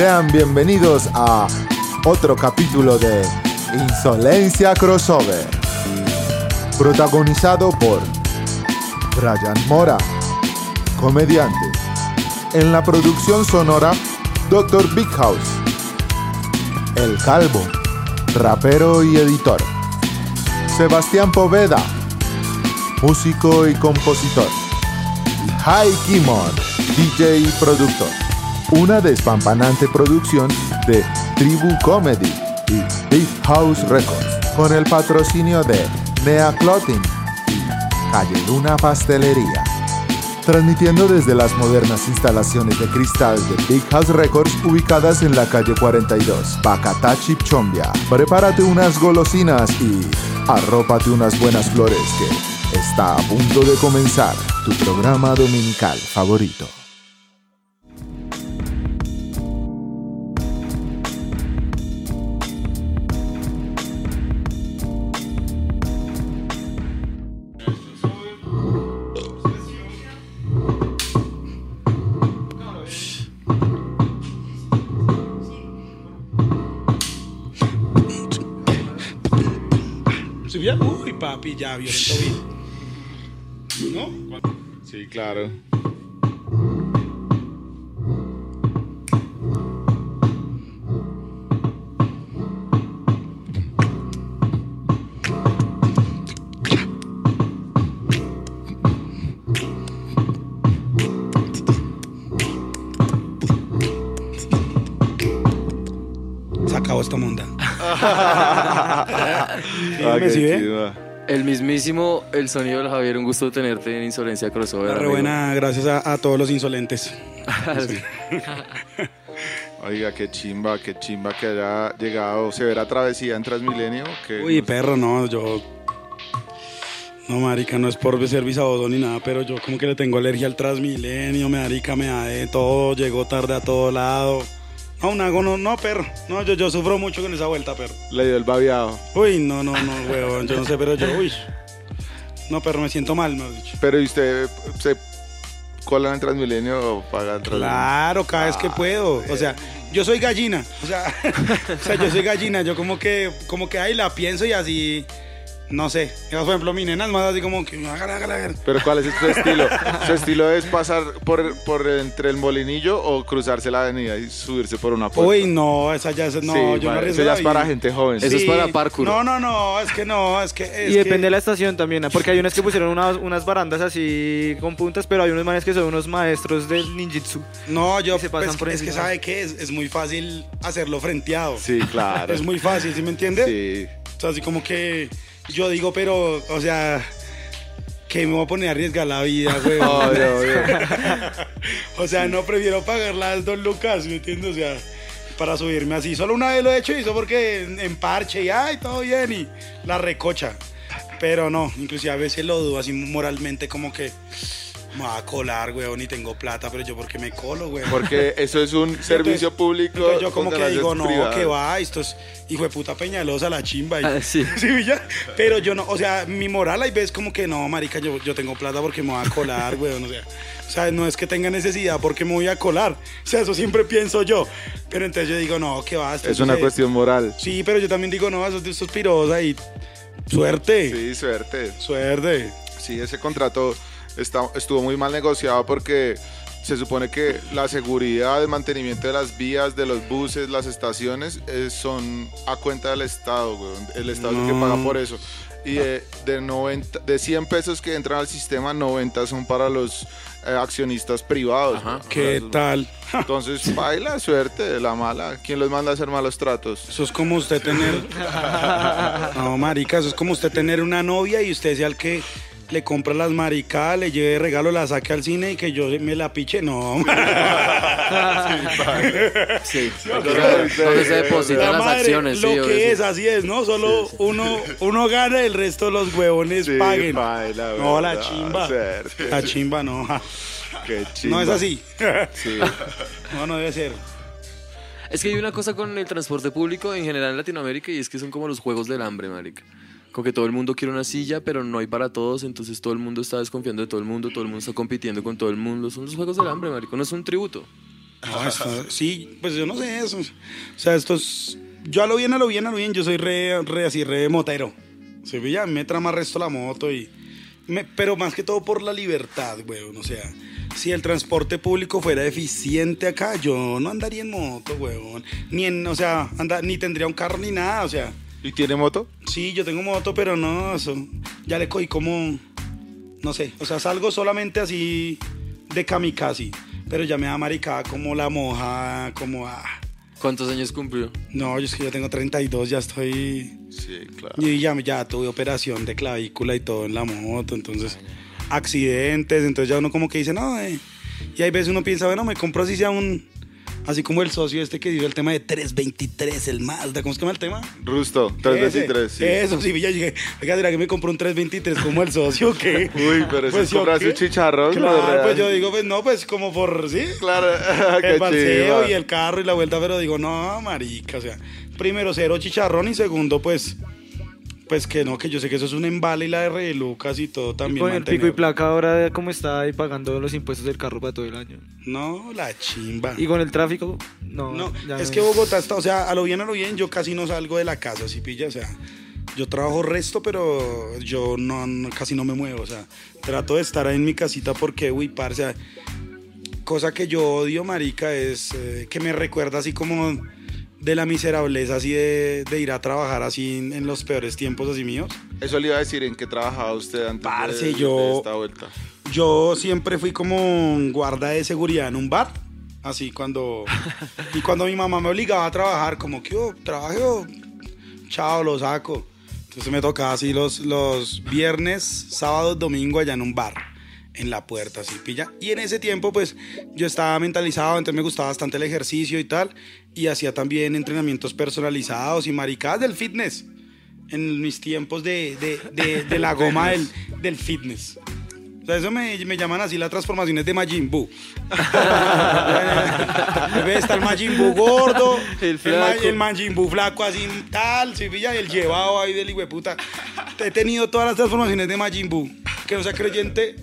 Sean bienvenidos a otro capítulo de Insolencia Crossover. Protagonizado por Brian Mora, comediante. En la producción sonora, Dr. Big House. El Calvo, rapero y editor. Sebastián Poveda, músico y compositor. Y Kimon, DJ y productor. Una despampanante producción de Tribu Comedy y Big House Records, con el patrocinio de Nea Clothing y Calle Luna Pastelería. Transmitiendo desde las modernas instalaciones de cristal de Big House Records ubicadas en la calle 42, Bacatá Chipchombia. Prepárate unas golosinas y arrópate unas buenas flores que está a punto de comenzar tu programa dominical favorito. Ya, violento vi. ¿No? Sí, claro. Se acabó esta monda. Ah, me qué sí. El mismísimo El Sonido del Javier, un gusto tenerte en Insolencia Crossover. Re buena, gracias a, a todos los insolentes. Oiga, qué chimba, qué chimba que haya llegado severa travesía en Transmilenio. Que Uy, perro, no, yo. No, marica, no es por ser bisabodo ni nada, pero yo como que le tengo alergia al Transmilenio, me marica, me da de todo, llegó tarde a todo lado. No, un hago, no, no, perro. No, yo, yo sufro mucho con esa vuelta, perro. le dio el babiado. Uy, no, no, no, weón, yo no sé, pero yo, uy. No, perro, me siento mal, me dicho. Pero ¿y usted se cola en Transmilenio o paga en Transmilenio? Claro, cada vez que puedo. O sea, yo soy gallina. O sea, o sea, yo soy gallina. Yo como que, como que ahí la pienso y así, no sé. Por ejemplo, mi nena es más así como que. Pero ¿cuál es su estilo? ¿Su estilo es pasar por, por entre el molinillo o cruzarse la avenida y subirse por una puerta? Uy, no, esa ya es, no, Sí, yo ma- me arriesgo eso ya es para gente joven. Eso es para parkour. No, no, no, es que no, es que. Es y depende que- de la estación también, porque hay unas que pusieron unas, unas barandas así con puntas, pero hay unos manes que son unos maestros del ninjitsu. No, yo, se pasan pues, por es que sabe que es, es muy fácil hacerlo frenteado. Sí, claro. Es muy fácil, ¿sí me entiendes? Sí. O sea, así como que yo digo, pero, o sea, que me voy a poner a arriesgar la vida, güey. Obvio, obvio. o sea, no prefiero pagar las dos lucas, ¿me entiendes? O sea, para subirme así. Solo una vez lo he hecho y eso porque en, en parche y ay, todo bien y la recocha. Pero no, inclusive a veces lo dudo así moralmente como que me voy a colar, güey, ni tengo plata, pero yo porque me colo, güey. Porque eso es un servicio público. Entonces yo como que digo, no, privadas. que va, esto es hijo de puta Peñalosa, la chimba. Y, Ah, sí. Sí, ya. Pero yo no, o sea, mi moral ahí ves como que no, marica, yo, yo tengo plata porque me voy a colar, güey, o sea. O sea, no es que tenga necesidad porque me voy a colar. O sea, eso siempre pienso yo. Pero entonces yo digo, no, que va. esto Es una cuestión moral. Sí, pero yo también digo, no, esos piros ahí. Suerte. Sí, suerte. Suerte. Sí, ese contrato está- estuvo muy mal negociado porque se supone que la seguridad, el mantenimiento de las vías, de los buses, las estaciones eh, son a cuenta del Estado. El Estado es el que No. paga por eso. Y de, 90, de 100 pesos que entran al sistema, 90 son para los eh, accionistas privados. Ajá. ¿Qué tal? Entonces, baila, suerte, la mala. ¿Quién los manda a hacer malos tratos? Eso es como usted tener. No, marica, eso es como usted tener una novia y usted sea el que le compra las maricadas, le lleve regalo, la saque al cine y que yo me la piche. No. Sí. Donde se- depositan La las acciones, lo sí, que es, así es, ¿no? Solo uno, uno gana, el resto de los huevones paguen. no, la chimba. La chimba no. Qué chimba. No es así. Sí. No, no debe ser. Es que hay una cosa con el transporte público en general en Latinoamérica y es que son como los juegos del hambre, marica. Como que todo el mundo quiere una silla, pero no hay para todos, entonces todo el mundo está desconfiando de todo el mundo, todo el mundo está compitiendo con todo el mundo. Son los juegos del hambre, marico, no es un tributo. Esto- sí, pues yo no sé eso. O sea, esto es. Yo a lo bien, a lo bien, a lo bien, yo soy re, re así, re motero. Se ve ya, me trama resto la moto y. me- pero más que todo por la libertad, weón. O sea, si el transporte público fuera eficiente acá, yo no andaría en moto, weón. Ni en, o sea, anda, ni tendría un carro ni nada, o sea. ¿Y tiene moto? Sí, yo tengo moto, pero no, eso, ya le cogí como, no sé, o sea, salgo solamente así de kamikaze, pero ya me da maricada como la moja, como, ah, ¿Cuántos años cumplió? no, yo es que yo tengo 32, ya estoy, Sí, claro. y ya, ya tuve operación de clavícula y todo en la moto, entonces, accidentes, entonces ya uno como que dice, no, eh, y hay veces uno piensa, bueno, me compro así sea un, así como el socio este que dio el tema de 323, el Mazda, ¿cómo se llama el tema? Rusto, 323, Ese, sí. Eso sí, ya llegué. Oiga, ¿será que me compró un 323 como el socio o qué? Uy, pero eso es ¿yo comprarse qué? un chicharrón. Claro, pues yo digo, pues no, pues como por, sí. Claro, El paseo y el carro y la vuelta, pero digo, no, marica, o sea, primero cero chicharrón y segundo, pues, pues que no, que yo sé que eso es un embale y la de Lucas y todo también. Con el pico y placa ahora, ¿cómo está ahí pagando los impuestos del carro para todo el año? No, la chimba. Y con el tráfico, no. No, es no que Bogotá está, o sea, a lo bien, a lo bien, yo casi no salgo de la casa, si pilla, o sea, yo trabajo resto, pero yo no, no- casi no me muevo, o sea, trato de estar ahí en mi casita porque, uy, parce, o sea, cosa que yo odio, marica, es eh, que me recuerda así como de la miserableza, así de, de ir a trabajar así en, en los peores tiempos así míos. Eso le iba a decir, ¿en qué trabajaba usted antes Parce, de, de yo- esta vuelta? Yo siempre fui como un guarda de seguridad en un bar. Así cuando. y cuando mi mamá me obligaba a trabajar, como que yo trabajo, chao, lo saco. Entonces me tocaba así los, los viernes, sábados, domingo allá en un bar. En la puerta, así pilla. Y en ese tiempo, pues yo estaba mentalizado, entonces me gustaba bastante el ejercicio y tal. Y hacía también entrenamientos personalizados y maricadas del fitness. En mis tiempos de, de, de- de la goma del, del fitness. O sea, eso me, me llaman así las transformaciones de Majin Buu. Está el Majin Buu gordo, El flaco. El Majin Buu flaco así tal, ¿sí pilla? El llevado ahí del hijueputa. He tenido todas las transformaciones de Majin Buu. Que no sea creyente,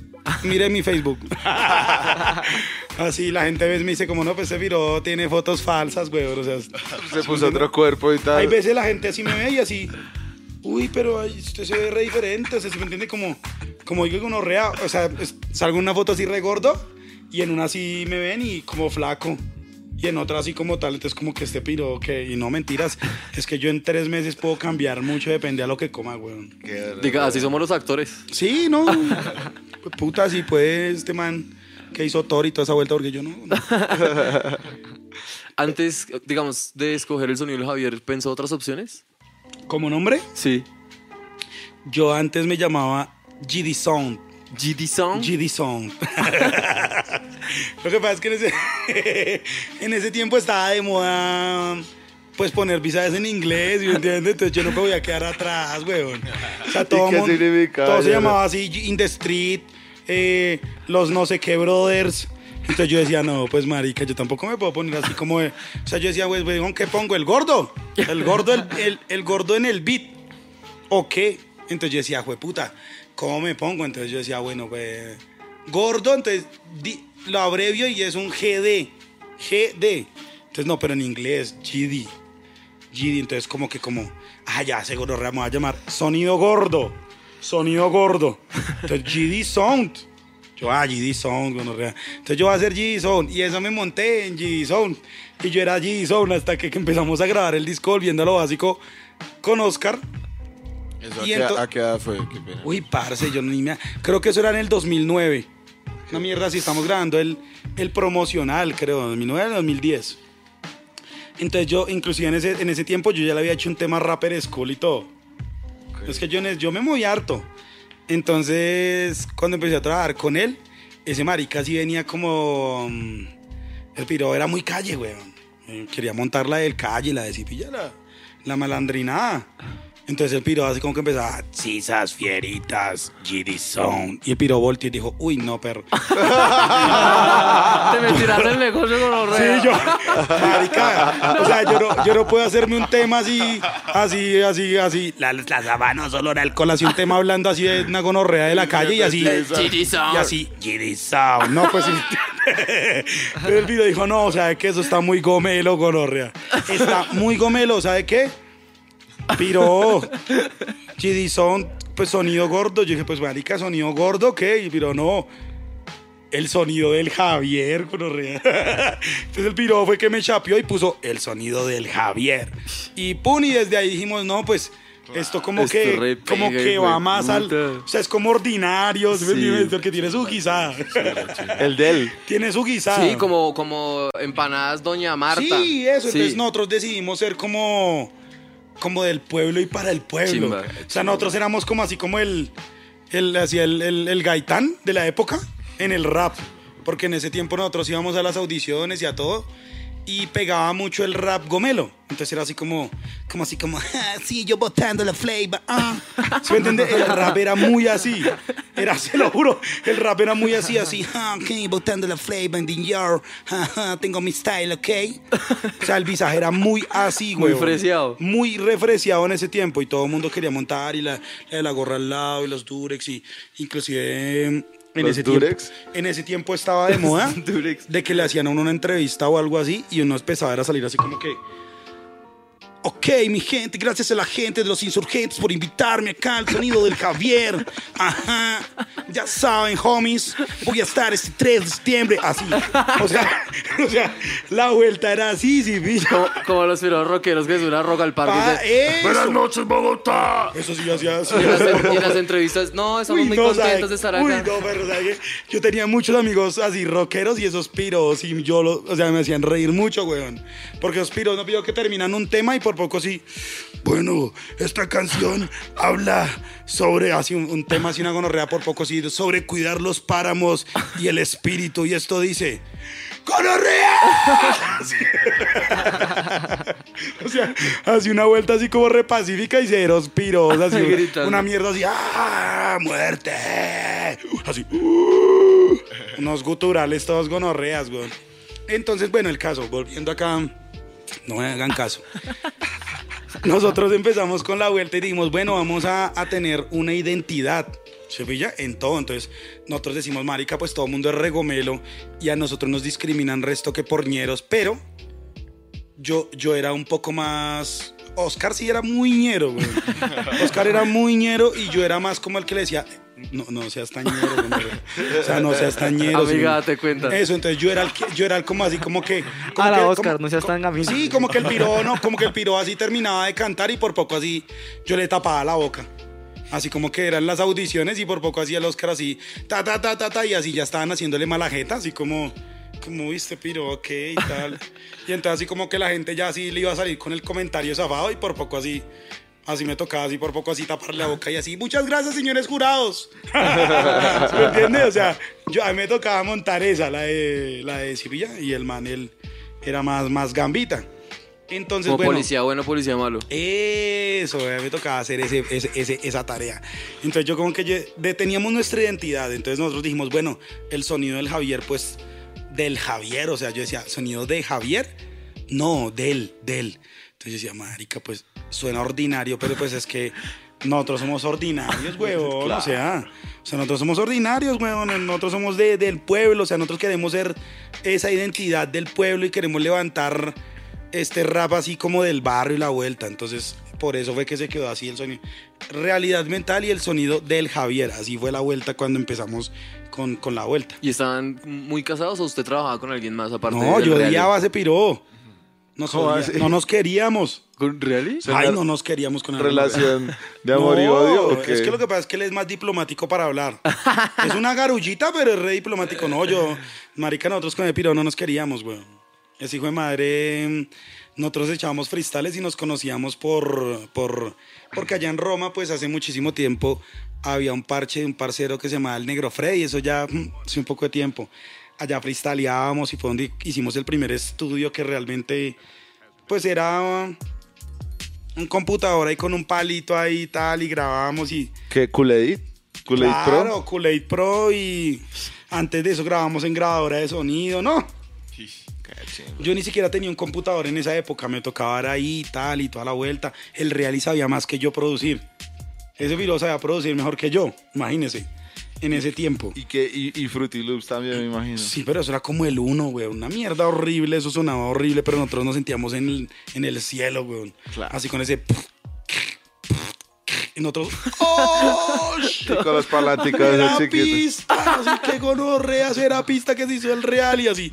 mire mi Facebook. Así la gente a veces me dice como no, pues ese viro tiene fotos falsas, güey. O sea, Se puso otro cuerpo y tal. hay veces la gente así me ve y así, uy, pero ay, usted se ve re diferente, o sea, ¿sí me entiende? Como, como digo que uno rea, o sea, es- salgo en una foto así re gordo y en una así me ven y como flaco. Y en otra así como tal, entonces como que este piro, que, y no mentiras, es que yo en tres meses puedo cambiar mucho, depende a lo que coma, weón. Diga, así somos los actores. Sí, no, puta, sí puede este man que hizo Thor y toda esa vuelta, porque yo no. no. Antes, digamos, de escoger el sonido de Javier, ¿pensó otras opciones? Como nombre, Sí. yo antes me llamaba GD Sound. GD Song. GD Song. Lo que pasa es que en ese, en ese tiempo estaba de moda pues poner visajes en inglés, ¿me entiendes? Entonces yo no me voy a quedar atrás, weón. O sea, todo, mon- todo se llamaba así, In the Street, eh, los no sé qué brothers. Entonces yo decía, no, pues marica, yo tampoco me puedo poner así como de... O sea, yo decía, pues, weón, ¿qué pongo? El gordo. El gordo, el, el- el gordo en el beat. ¿O qué? Entonces yo decía, puta, ¿cómo me pongo? Entonces yo decía, bueno, pues, gordo, entonces di- lo abrevio y es un GD. GD. Entonces, no, pero en inglés, GD. GD, entonces como que como, ah, ya, seguro vamos a llamar sonido gordo. Sonido gordo. Entonces, GD Sound. Yo, ah, GD Sound, gonorrea. Entonces yo voy a hacer GD Sound. Y eso me monté en GD Sound. Y yo era GD Sound hasta que, que empezamos a grabar el disco Volviendo a lo Básico con Oscar. ¿Eso a, Y qué, a qué edad fue? Qué pena. Uy, parce, yo ni me... Creo que eso era en el 2009. Una mierda, si estamos grabando el, el promocional, creo, 2009 2010. Entonces yo, inclusive en ese, en ese tiempo, yo ya le había hecho un tema rapper school y todo. Es que yo, me moví harto. Entonces, cuando empecé a trabajar con él, ese marica sí venía como... mm, El piro era muy calle, weón. Eh, Quería montar la del calle, la de Cipilla, la, la malandrinada. Entonces el piro así como que empezaba, sisas, fieritas, GD Sound. Y el piro volteó y dijo, uy, no, perro. Te metió tiras el negocio con los Sí, yo, marica, o sea, yo no, yo no puedo hacerme un tema así, así, así, así, la, la sabana solo era alcohol, así un tema hablando así de una gonorrea de la calle y así, y así, Giddy Sound. no, pues. Pero el video dijo, no, ¿sabe qué? Eso está muy gomelo, gonorrea. Está muy gomelo, ¿sabe qué? Piro, GD Sound, pues sonido gordo. Yo dije, pues marica, sonido gordo, ¿qué? Pero no, el sonido del Javier, gonorrea. Entonces el piro fue que me chapeó y puso el sonido del Javier. Y pum, y desde ahí dijimos, no, pues esto como Esto que, repega, como que va más al... O sea, es como ordinario, ¿sí entiendes? Porque tiene su guisada. El de él. tiene su guisada. Sí, como, como empanadas Doña Marta. Sí, eso. Sí. Entonces nosotros decidimos ser como, como del pueblo y para el pueblo. Chimba, o sea, nosotros éramos como así como el, el, así el, el, el gaitán de la época en el rap. Porque en ese tiempo nosotros íbamos a las audiciones y a todo. Y pegaba mucho el rap gomelo. Entonces era así como, como así como, "Ah, sí, yo botando la flavor. Ah. ¿Sí me entiende? El rap era muy así. Era, se lo juro, el rap era muy así, así. Ah, ok, botando la flavor in yard. Ah, tengo mi style, ok. O sea, el visaje era muy así, Muy güey. fresiado. Muy refresiado en ese tiempo. Y todo el mundo quería montar y la, la, la gorra al lado y los durex. Y inclusive en ¿Los ese Durex? tiempo. En ese tiempo estaba de moda de que le hacían a uno una entrevista o algo así y uno empezaba a salir así como que. Ok, mi gente, gracias a la gente de los insurgentes por invitarme acá al sonido del Javier. Ajá. Ya saben, homies, voy a estar este 3 de septiembre. Así. O sea, o sea la vuelta era así, sí, pillo. Como, como los piros rockeros que es una roca al parque. Dice, eso. Buenas noches, Bogotá. Eso sí hacía así. y en las- y en las entrevistas, no, estamos Uy, muy no, contentos ¿sabe? de estar Uy, acá. no, pero. Yo tenía muchos amigos así rockeros y esos piros y yo, lo- o sea, me hacían reír mucho, weón. Porque los piros no pido que terminan un tema y por poco sí. Bueno, esta canción habla sobre, así un, un tema así una gonorrea por poco sí, sobre cuidar los páramos y el espíritu y esto dice... ¡Gonorrea! Así. o sea, así una vuelta así como repacífica y ceros piros, así Gritando. una mierda así, ¡ah! ¡Muerte! Así, ¡uh! unos guturales todos gonorreas, güey. Entonces, bueno, el caso, volviendo acá, no me hagan caso. Nosotros empezamos con la vuelta y dijimos, bueno, vamos a, tener una identidad. ¿Se pilla? En todo. Entonces, nosotros decimos, marica, pues todo el mundo es regomelo y a nosotros nos discriminan resto que por ñeros, pero yo, yo era un poco más... Oscar sí era muy ñero, güey. Oscar era muy ñero y yo era más como el que le decía, no, no seas tan ñero, güey. O sea, no seas tan ñero. Amiga, sí. date cuenta. Eso, entonces yo era el, yo era el como así, como que... como A la que- Oscar, como- no seas tan gamín. Sí, como que el piro, no, como que el piro así terminaba de cantar y por poco así yo le tapaba la boca. Así como que eran las audiciones y por poco hacía el Oscar así, ta, ta, ta, ta, ta, y así ya estaban haciéndole mala jeta, así como, como viste, piro, ok, y tal. Y entonces así como que la gente ya así le iba a salir con el comentario zafado y por poco así, así me tocaba así por poco así taparle la boca y así, muchas gracias señores jurados. ¿Me entiendes? O sea, yo, a mí me tocaba montar esa, la de, la de Sevilla, y el man, él era más, más gambita. Entonces, Como bueno, policía bueno, policía malo. eso, a mí me tocaba hacer ese, ese- ese- esa tarea. Entonces yo como que yo- de- teníamos nuestra identidad, entonces nosotros dijimos, bueno, el sonido del Javier, pues del Javier, o sea, yo decía, sonido de Javier, no, del, del. Entonces yo decía, marica, pues suena ordinario, pero pues es que nosotros somos ordinarios, huevón, o sea, o sea, nosotros somos ordinarios, huevón, nosotros somos de- del pueblo, o sea, nosotros queremos ser esa identidad del pueblo y queremos levantar este rap así como del barrio y la vuelta. Entonces, por eso fue que se quedó así el sonido. Realidad mental y el sonido del Javier. Así fue la vuelta cuando empezamos con, con la vuelta. ¿Y estaban muy casados o usted trabajaba con alguien más aparte No, del yo odiaba ese piro. Nos no nos queríamos. ¿Con Really? Ay, no nos queríamos con el Relación de amor y odio. ¿o qué? Es que lo que pasa es que él es más diplomático para hablar. es una garullita, pero es re diplomático. No, yo, marica, nosotros con el piro no nos queríamos, weón. Ese hijo de madre, mm, nosotros echábamos freestyles y nos conocíamos por, por, porque allá en Roma, pues hace muchísimo tiempo, había un parche de un parcero que se llamaba el Negro Freddy, eso ya mm, hace un poco de tiempo. Allá freestyleábamos y fue donde hicimos el primer estudio que realmente, pues era un computador ahí con un palito ahí y tal, y grabábamos y... ¿Qué? ¿Kuledit? ¿Kuledit Claro, Pro? Kool-Aid Pro y antes de eso grabamos en grabadora de sonido, ¿no? Chimba. Yo ni siquiera tenía un computador en esa época, me tocaba ahí y tal y toda la vuelta. El Real sabía más que yo producir. Ese virus sabía producir mejor que yo, imagínese, en ese tiempo. Y, que, y, y Fruity Loops también, me imagino. Sí, pero eso era como el uno, güey. Una mierda horrible, eso sonaba horrible, pero nosotros nos sentíamos en el, en el cielo, güey. Claro. Así con ese... Y nosotros... ¡Oh! Y con los parlanticos Era esos chiquitos. pista, así que gonorrea, era pista que se hizo el real y así.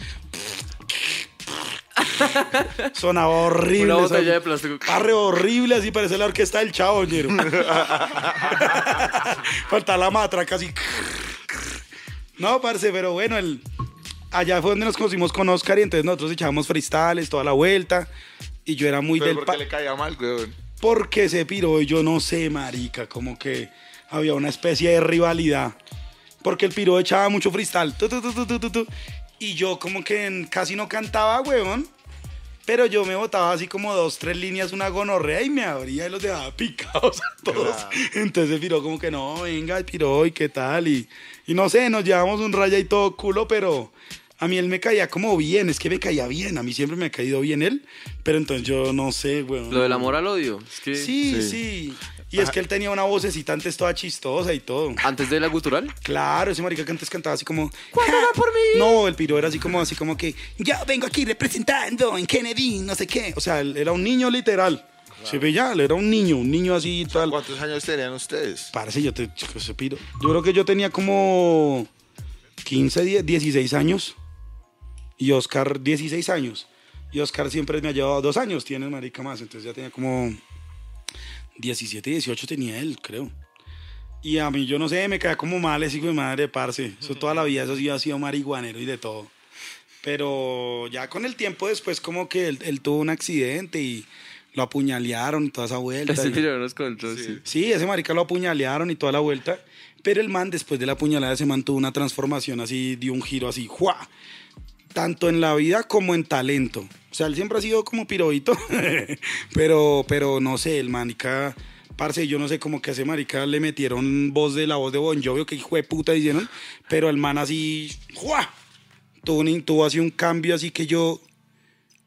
Sonaba horrible. Una botella de plástico. Arre horrible, así parece la orquesta del chavo, ñero. Falta la matraca así. No, parce, pero bueno, el... allá fue donde nos conocimos con Oscar y entonces nosotros echábamos freestyles toda la vuelta. Y yo era muy Pero del... porque pa- le caía mal, weón. porque se piró y yo no sé, marica, como que había una especie de rivalidad. Porque el piro echaba mucho freestyle. tu, tu, tu, tu, tu, tu, tu, y yo como que casi no cantaba, huevón. Pero yo me botaba así como dos, tres líneas, una gonorrea y me abría y los dejaba picados a todos. Entonces el piro como que no, venga, el piro, ¿y qué tal? Y, y no sé, nos llevamos un raya y todo culo, pero a mí él me caía como bien, es que me caía bien, a mí siempre me ha caído bien él, pero entonces yo no sé, weón. Lo del amor al odio. Es que Sí, sí. Y es que él tenía una vocecita antes toda chistosa y todo. Antes de la gutural. Claro, ese marica que antes cantaba así como... ¿Cuándo va por mí? No, el piro era así como, así como que... Yo vengo aquí representando en Kennedy, no sé qué. O sea, él era un niño literal. Se veía, él era un niño, un niño así y tal. ¿Cuántos años tenían ustedes? Parece, yo te... ese piro. Yo creo que yo tenía como 15, 10, 16 años. Y Oscar 16 años. Y Oscar siempre me ha llevado dos años, tiene marica más. Entonces ya tenía como 17, 18 tenía él, creo. Y a mí, yo no sé, me caía como mal ese hijo de madre, parce. Eso toda la vida, eso sí ha sido marihuanero y de todo. Pero ya con el tiempo después como que él, él tuvo un accidente y lo apuñalearon y toda esa vuelta. Ese y- nos contó, sí. Sí, ese marica lo apuñalearon y toda la vuelta. Pero el man, después de la apuñalada, se mantuvo una transformación así, dio un giro así, ¡juá! Tanto en la vida como en talento. O sea, él siempre ha sido como piroito. pero, pero no sé, el marica, parce, yo no sé cómo que ese marica le metieron voz de la voz de Bon Jovi, que hijo de puta hicieron. Pero el man así, ¡juá! Tuvo, tuvo así un cambio así que yo,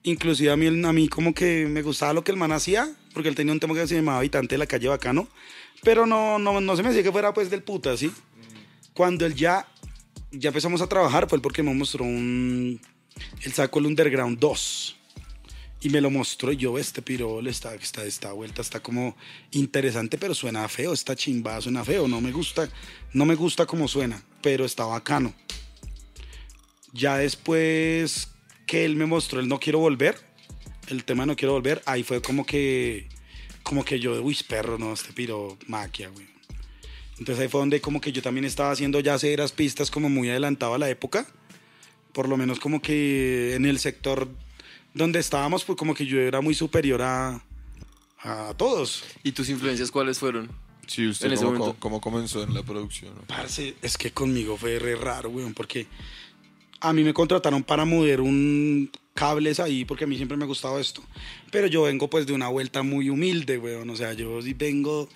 inclusive a mí, a mí como que me gustaba lo que el man hacía, porque él tenía un tema que se llamaba Habitante de la calle Bacano, pero no, no, no se me decía que fuera pues del puta, ¿sí? Cuando él ya, ya empezamos a trabajar fue porque me mostró un, él sacó el Underground 2 y me lo mostró y yo, este piro, está, está, esta vuelta está como interesante, pero suena feo, está chimba, suena feo, no me gusta, no me gusta como suena, pero está bacano. Ya después que él me mostró el No Quiero Volver, el tema No Quiero Volver, ahí fue como que, como que yo, uy, perro, no, este piro, maquia, güey. Entonces ahí fue donde como que yo también estaba haciendo ya ceras pistas como muy adelantado a la época. Por lo menos como que en el sector donde estábamos, pues como que yo era muy superior a, a todos. ¿Y tus influencias cuáles fueron? Sí, usted En cómo, cómo comenzó en la producción. ¿no? Parce, es que conmigo fue re raro, weón, porque a mí me contrataron para mover un cables ahí, porque a mí siempre me ha gustado esto. Pero yo vengo pues de una vuelta muy humilde, weón, o sea, yo sí vengo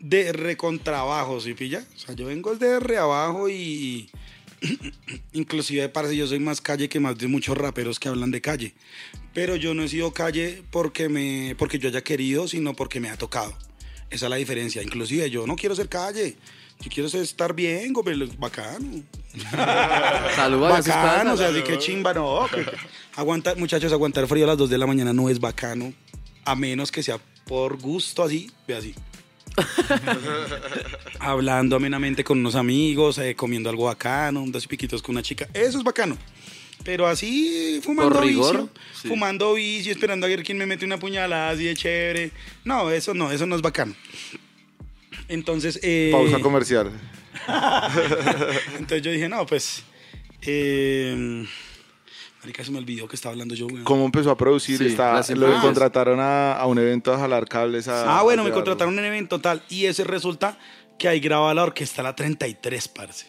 de recontrabajo, ¿sí pilla? O sea, yo vengo de re abajo y inclusive parece yo soy más calle que más de muchos raperos que hablan de calle. Pero yo no he sido calle porque me porque yo haya querido, sino porque me ha tocado. Esa es la diferencia. Inclusive yo no quiero ser calle. Yo quiero ser- estar bien, bacano. Saludos Bacano, o sea, así que chimba, no. que- Aguantar, muchachos, aguantar frío a las 2 de la mañana no es bacano. A menos que sea por gusto así, ve así. Hablando amenamente con unos amigos, eh, comiendo algo bacano, dos piquitos con una chica. Eso es bacano. Pero así, fumando rigor, vicio. sí. Fumando vicio, esperando a ver quién me mete una puñalada así de chévere. No, eso no, eso no es bacano. Entonces, eh, Pausa comercial. entonces yo dije, no, pues. Eh, marica, se me olvidó que estaba hablando yo. ¿Cómo empezó a producir? Sí, Está- lo contrataron a, a un evento a jalar cables. A, Ah, bueno, a me contrataron en un evento tal. Y ese resulta que ahí grababa la orquesta la 33, parce.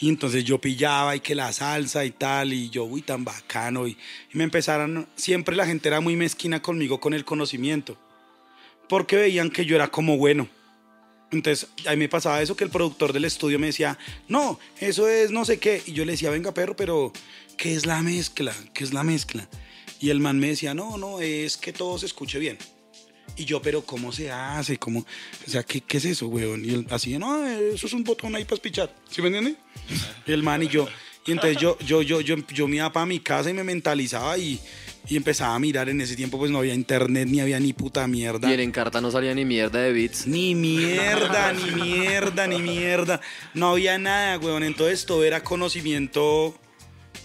Y entonces yo pillaba y que la salsa y tal. Y yo, uy, tan bacano. Y, y me empezaron. Siempre la gente era muy mezquina conmigo con el conocimiento. Porque veían que yo era como bueno. Entonces, ahí me pasaba eso que el productor del estudio me decía, no, eso es no sé qué. Y yo le decía, venga, perro, pero ¿qué es la mezcla? ¿Qué es la mezcla? Y el man me decía, no, no, es que todo se escuche bien. Y yo, pero ¿cómo se hace? ¿Cómo? O sea, ¿qué, qué es eso, weón? Y él así, no, eso es un botón ahí para espichar. ¿Sí me entiende? Y el man y yo. Y entonces yo, yo, yo, yo, yo me iba para mi casa y me mentalizaba y, y empezaba a mirar. En ese tiempo pues no había internet, ni había ni puta mierda. Y en Encarta no salía ni mierda de beats. Ni mierda, ni mierda, ni mierda. No había nada, weón. Entonces todo era conocimiento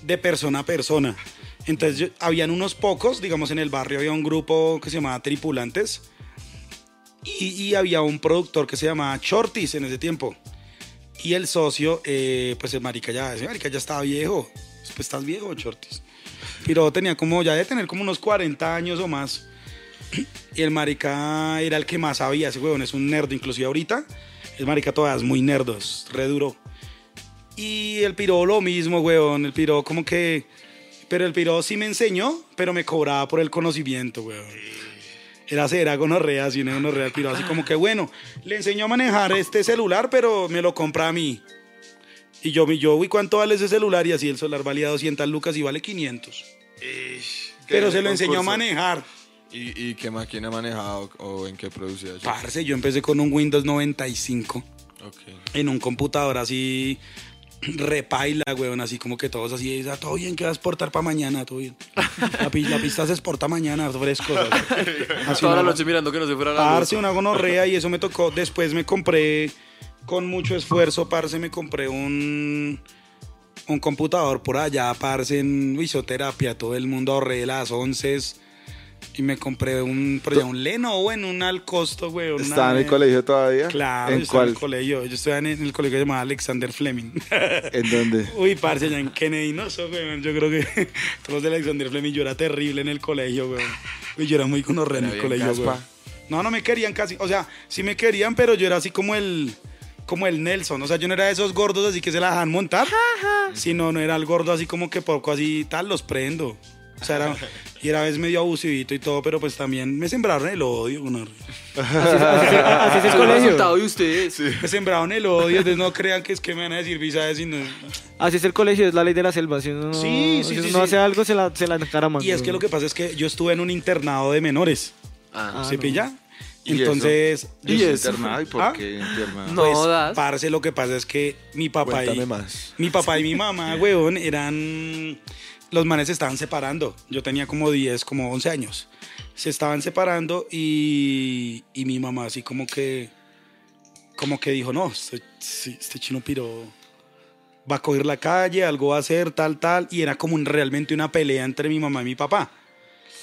de persona a persona. Entonces yo- habían unos pocos, digamos en el barrio había un grupo que se llamaba Tripulantes y, y había un productor que se llamaba Shorties en ese tiempo. Y el socio, eh, pues el marica ya, ese marica ya estaba viejo. Pues estás viejo, Shorties. Pero tenía como, ya de tener como unos 40 años o más. Y el marica era el que más sabía, ese huevón es un nerd, inclusive ahorita. El marica todavía es muy nerdo, es re duro. Y el piro lo mismo, huevón. El piro como que... Pero el piro sí me enseñó, pero me cobraba por el conocimiento, huevón. Era cera gonorrea, así una gonorrea, piro así como que, bueno, le enseñó a manejar este celular, pero me lo compra a mí. Y yo, yo, ¿y cuánto vale ese celular? Y así el celular valía 200 lucas y vale 500. Pero se lo enseñó a manejar. ¿Y, y qué máquina manejaba o, o en qué producía? Parce, yo empecé con un Windows 95 Ok. en un computador así repaila, weón, así como que todos así, "Ah, todo bien, ¿qué vas a exportar para mañana? Todo bien. La, la pista se exporta mañana, fresco. Así Toda la noche mirando que no se fuera la Parce, una gonorrea y eso me tocó. Después me compré, con mucho esfuerzo, parce, me compré un, un computador por allá, parce, en fisioterapia. Todo el mundo ahorré las once y me compré un, por allá, un Lenovo en un al costo, weón. ¿Está en una- el colegio todavía? Claro, yo ¿En estaba en cuál? el colegio. Yo estudiaba en el colegio llamado Alexander Fleming. ¿En dónde? Uy, parce, allá en Kennedy, no sé, weón. Yo creo que todos de Alexander Fleming, yo era terrible en el colegio, weón. Uy, yo era muy conorre en el colegio, caspa. weón. No, no me querían casi. O sea, sí me querían, pero yo era así como el como el Nelson. O sea, yo no era de esos gordos así que se la dejan montar. Sino no era el gordo así como que poco así tal, los prendo. O sea, era, y era a veces medio abusivito y todo, pero pues también me sembraron el odio, gonorrea. Así, es- así es- así es el colegio. de ustedes. Me sembraron el odio, entonces no crean que es que me van a decir visa sino... Así es el colegio, es la ley de la selva. Si uno Sí, sí, si sí, uno sí. hace algo, se la, se la encaraman. Y es que lo que pasa es que yo estuve en un internado de menores, Ah, ¿se no. pilla? ¿Y Entonces... ¿Y yo- internado? ¿Y por ¿Ah? qué internado? No. Pues, das. parce, lo que pasa es que mi papá y... Más. Mi papá y mi mamá, weón, eran... Los manes se estaban separando. Yo tenía como 10, como 11 años. Se estaban separando y, y mi mamá así como que... Como que dijo, no, este, este chino piro va a coger la calle, algo va a hacer, tal, tal. Y era como un- realmente una pelea entre mi mamá y mi papá.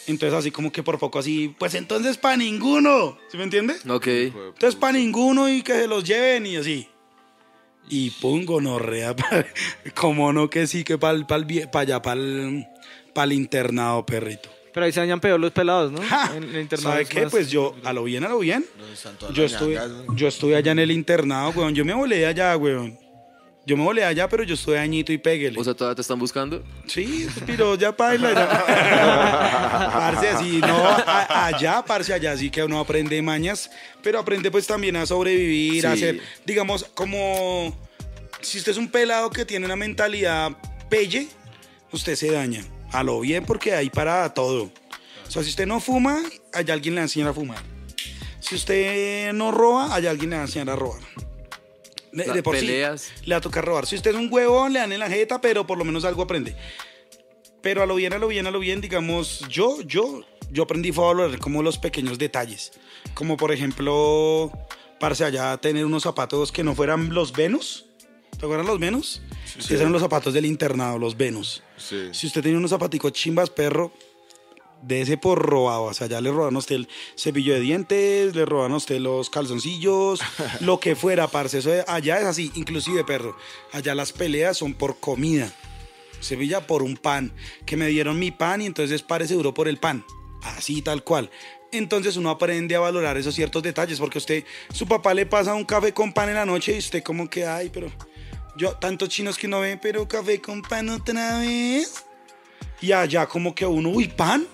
Entonces así como que por poco así, pues entonces para ninguno. ¿Sí me entiende? ok. Entonces para ninguno y que se los lleven y así. Y pongo gonorrea, pa- como no que sí, que para allá, para el internado, perrito. Pero ahí se dañan peor los pelados, ¿no? ¡Ja! En el internado ¿Sabe qué? más- Pues yo, a lo bien, a lo bien. ¿Dónde están todas Yo estuve, yo estuve allá en el internado, weón. Yo me volé allá, weón. Yo me volé allá, pero yo estuve añito y péguele. O sea, ¿todavía te están buscando? Sí, pero ya paila. Ya. parce, así, no, a- allá, parce, allá sí que uno aprende mañas, pero aprende pues también a sobrevivir, a hacer, digamos, como si usted es un pelado que tiene una mentalidad pelle, usted se daña. A lo bien porque hay para todo. O sea, si usted no fuma, allá alguien le va a enseñar a fumar. Si usted no roba, allá alguien le va a enseñar a robar. De, de por sí, peleas. le va a tocar robar. Si usted es un huevón, le dan en la jeta, pero por lo menos algo aprende. Pero a lo bien, a lo bien, a lo bien, digamos, yo, yo, yo aprendí a valorar como los pequeños detalles. Como por ejemplo, parce allá tener unos zapatos que no fueran los Venus. ¿Te acuerdas los Venus? Esos eran los zapatos del internado, los Venus. Sí. Si usted tenía unos zapaticos chimbas, perro, de ese por robado. O sea, ya le roban a usted el cepillo de dientes, le roban a usted los calzoncillos, lo que fuera, parce. Eso de- allá es así, inclusive, perro. Allá las peleas son por comida. Sevilla por un pan. Que me dieron mi pan y entonces parece duro por el pan. Así, tal cual. Entonces uno aprende a valorar esos ciertos detalles porque usted, su papá le pasa un café con pan en la noche y usted como que, ay, pero yo, tantos chinos que no ven, pero café con pan otra vez. Y allá como que uno, uy, pan.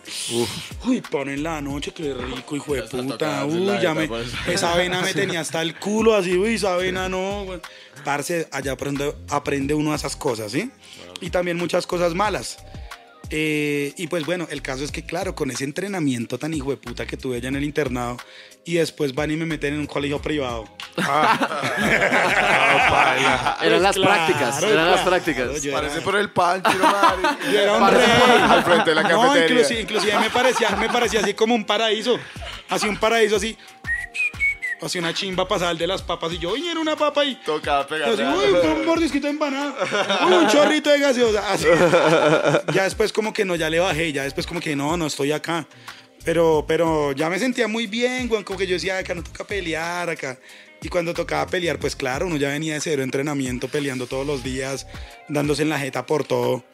Uy, pan en la noche, qué rico, hijo de puta. Uy, ya me, pues. esa avena me tenía hasta el culo así, uy, esa avena no. Parce, allá aprende, aprende uno esas cosas, ¿sí? Y también muchas cosas malas. Eh, y pues bueno, el caso es que, claro, con ese entrenamiento tan hijo de puta que tuve allá en el internado, y después van y me meten en un colegio privado. Eran las Pues claro, prácticas, eran las prácticas. yo Parece era- por el pan, chino, madre. yo era un Parece rey. al frente de la No, inclusive, inclusive me parecía, me parecía así como un paraíso. Así un paraíso así. Así una chimba pasada el de las papas. Y yo, oye, era una papa y. Tocaba pegar. así, uy, un mordisquito de empanada. Uy, un chorrito de gaseosa. Así. Ya después como que no, ya le bajé. Ya después como que no, no estoy acá. Pero, pero ya me sentía muy bien, güey. Como que yo decía, acá no toca pelear, acá. Y cuando tocaba pelear, pues claro, uno ya venía de cero entrenamiento, peleando todos los días, dándose en la jeta por todo.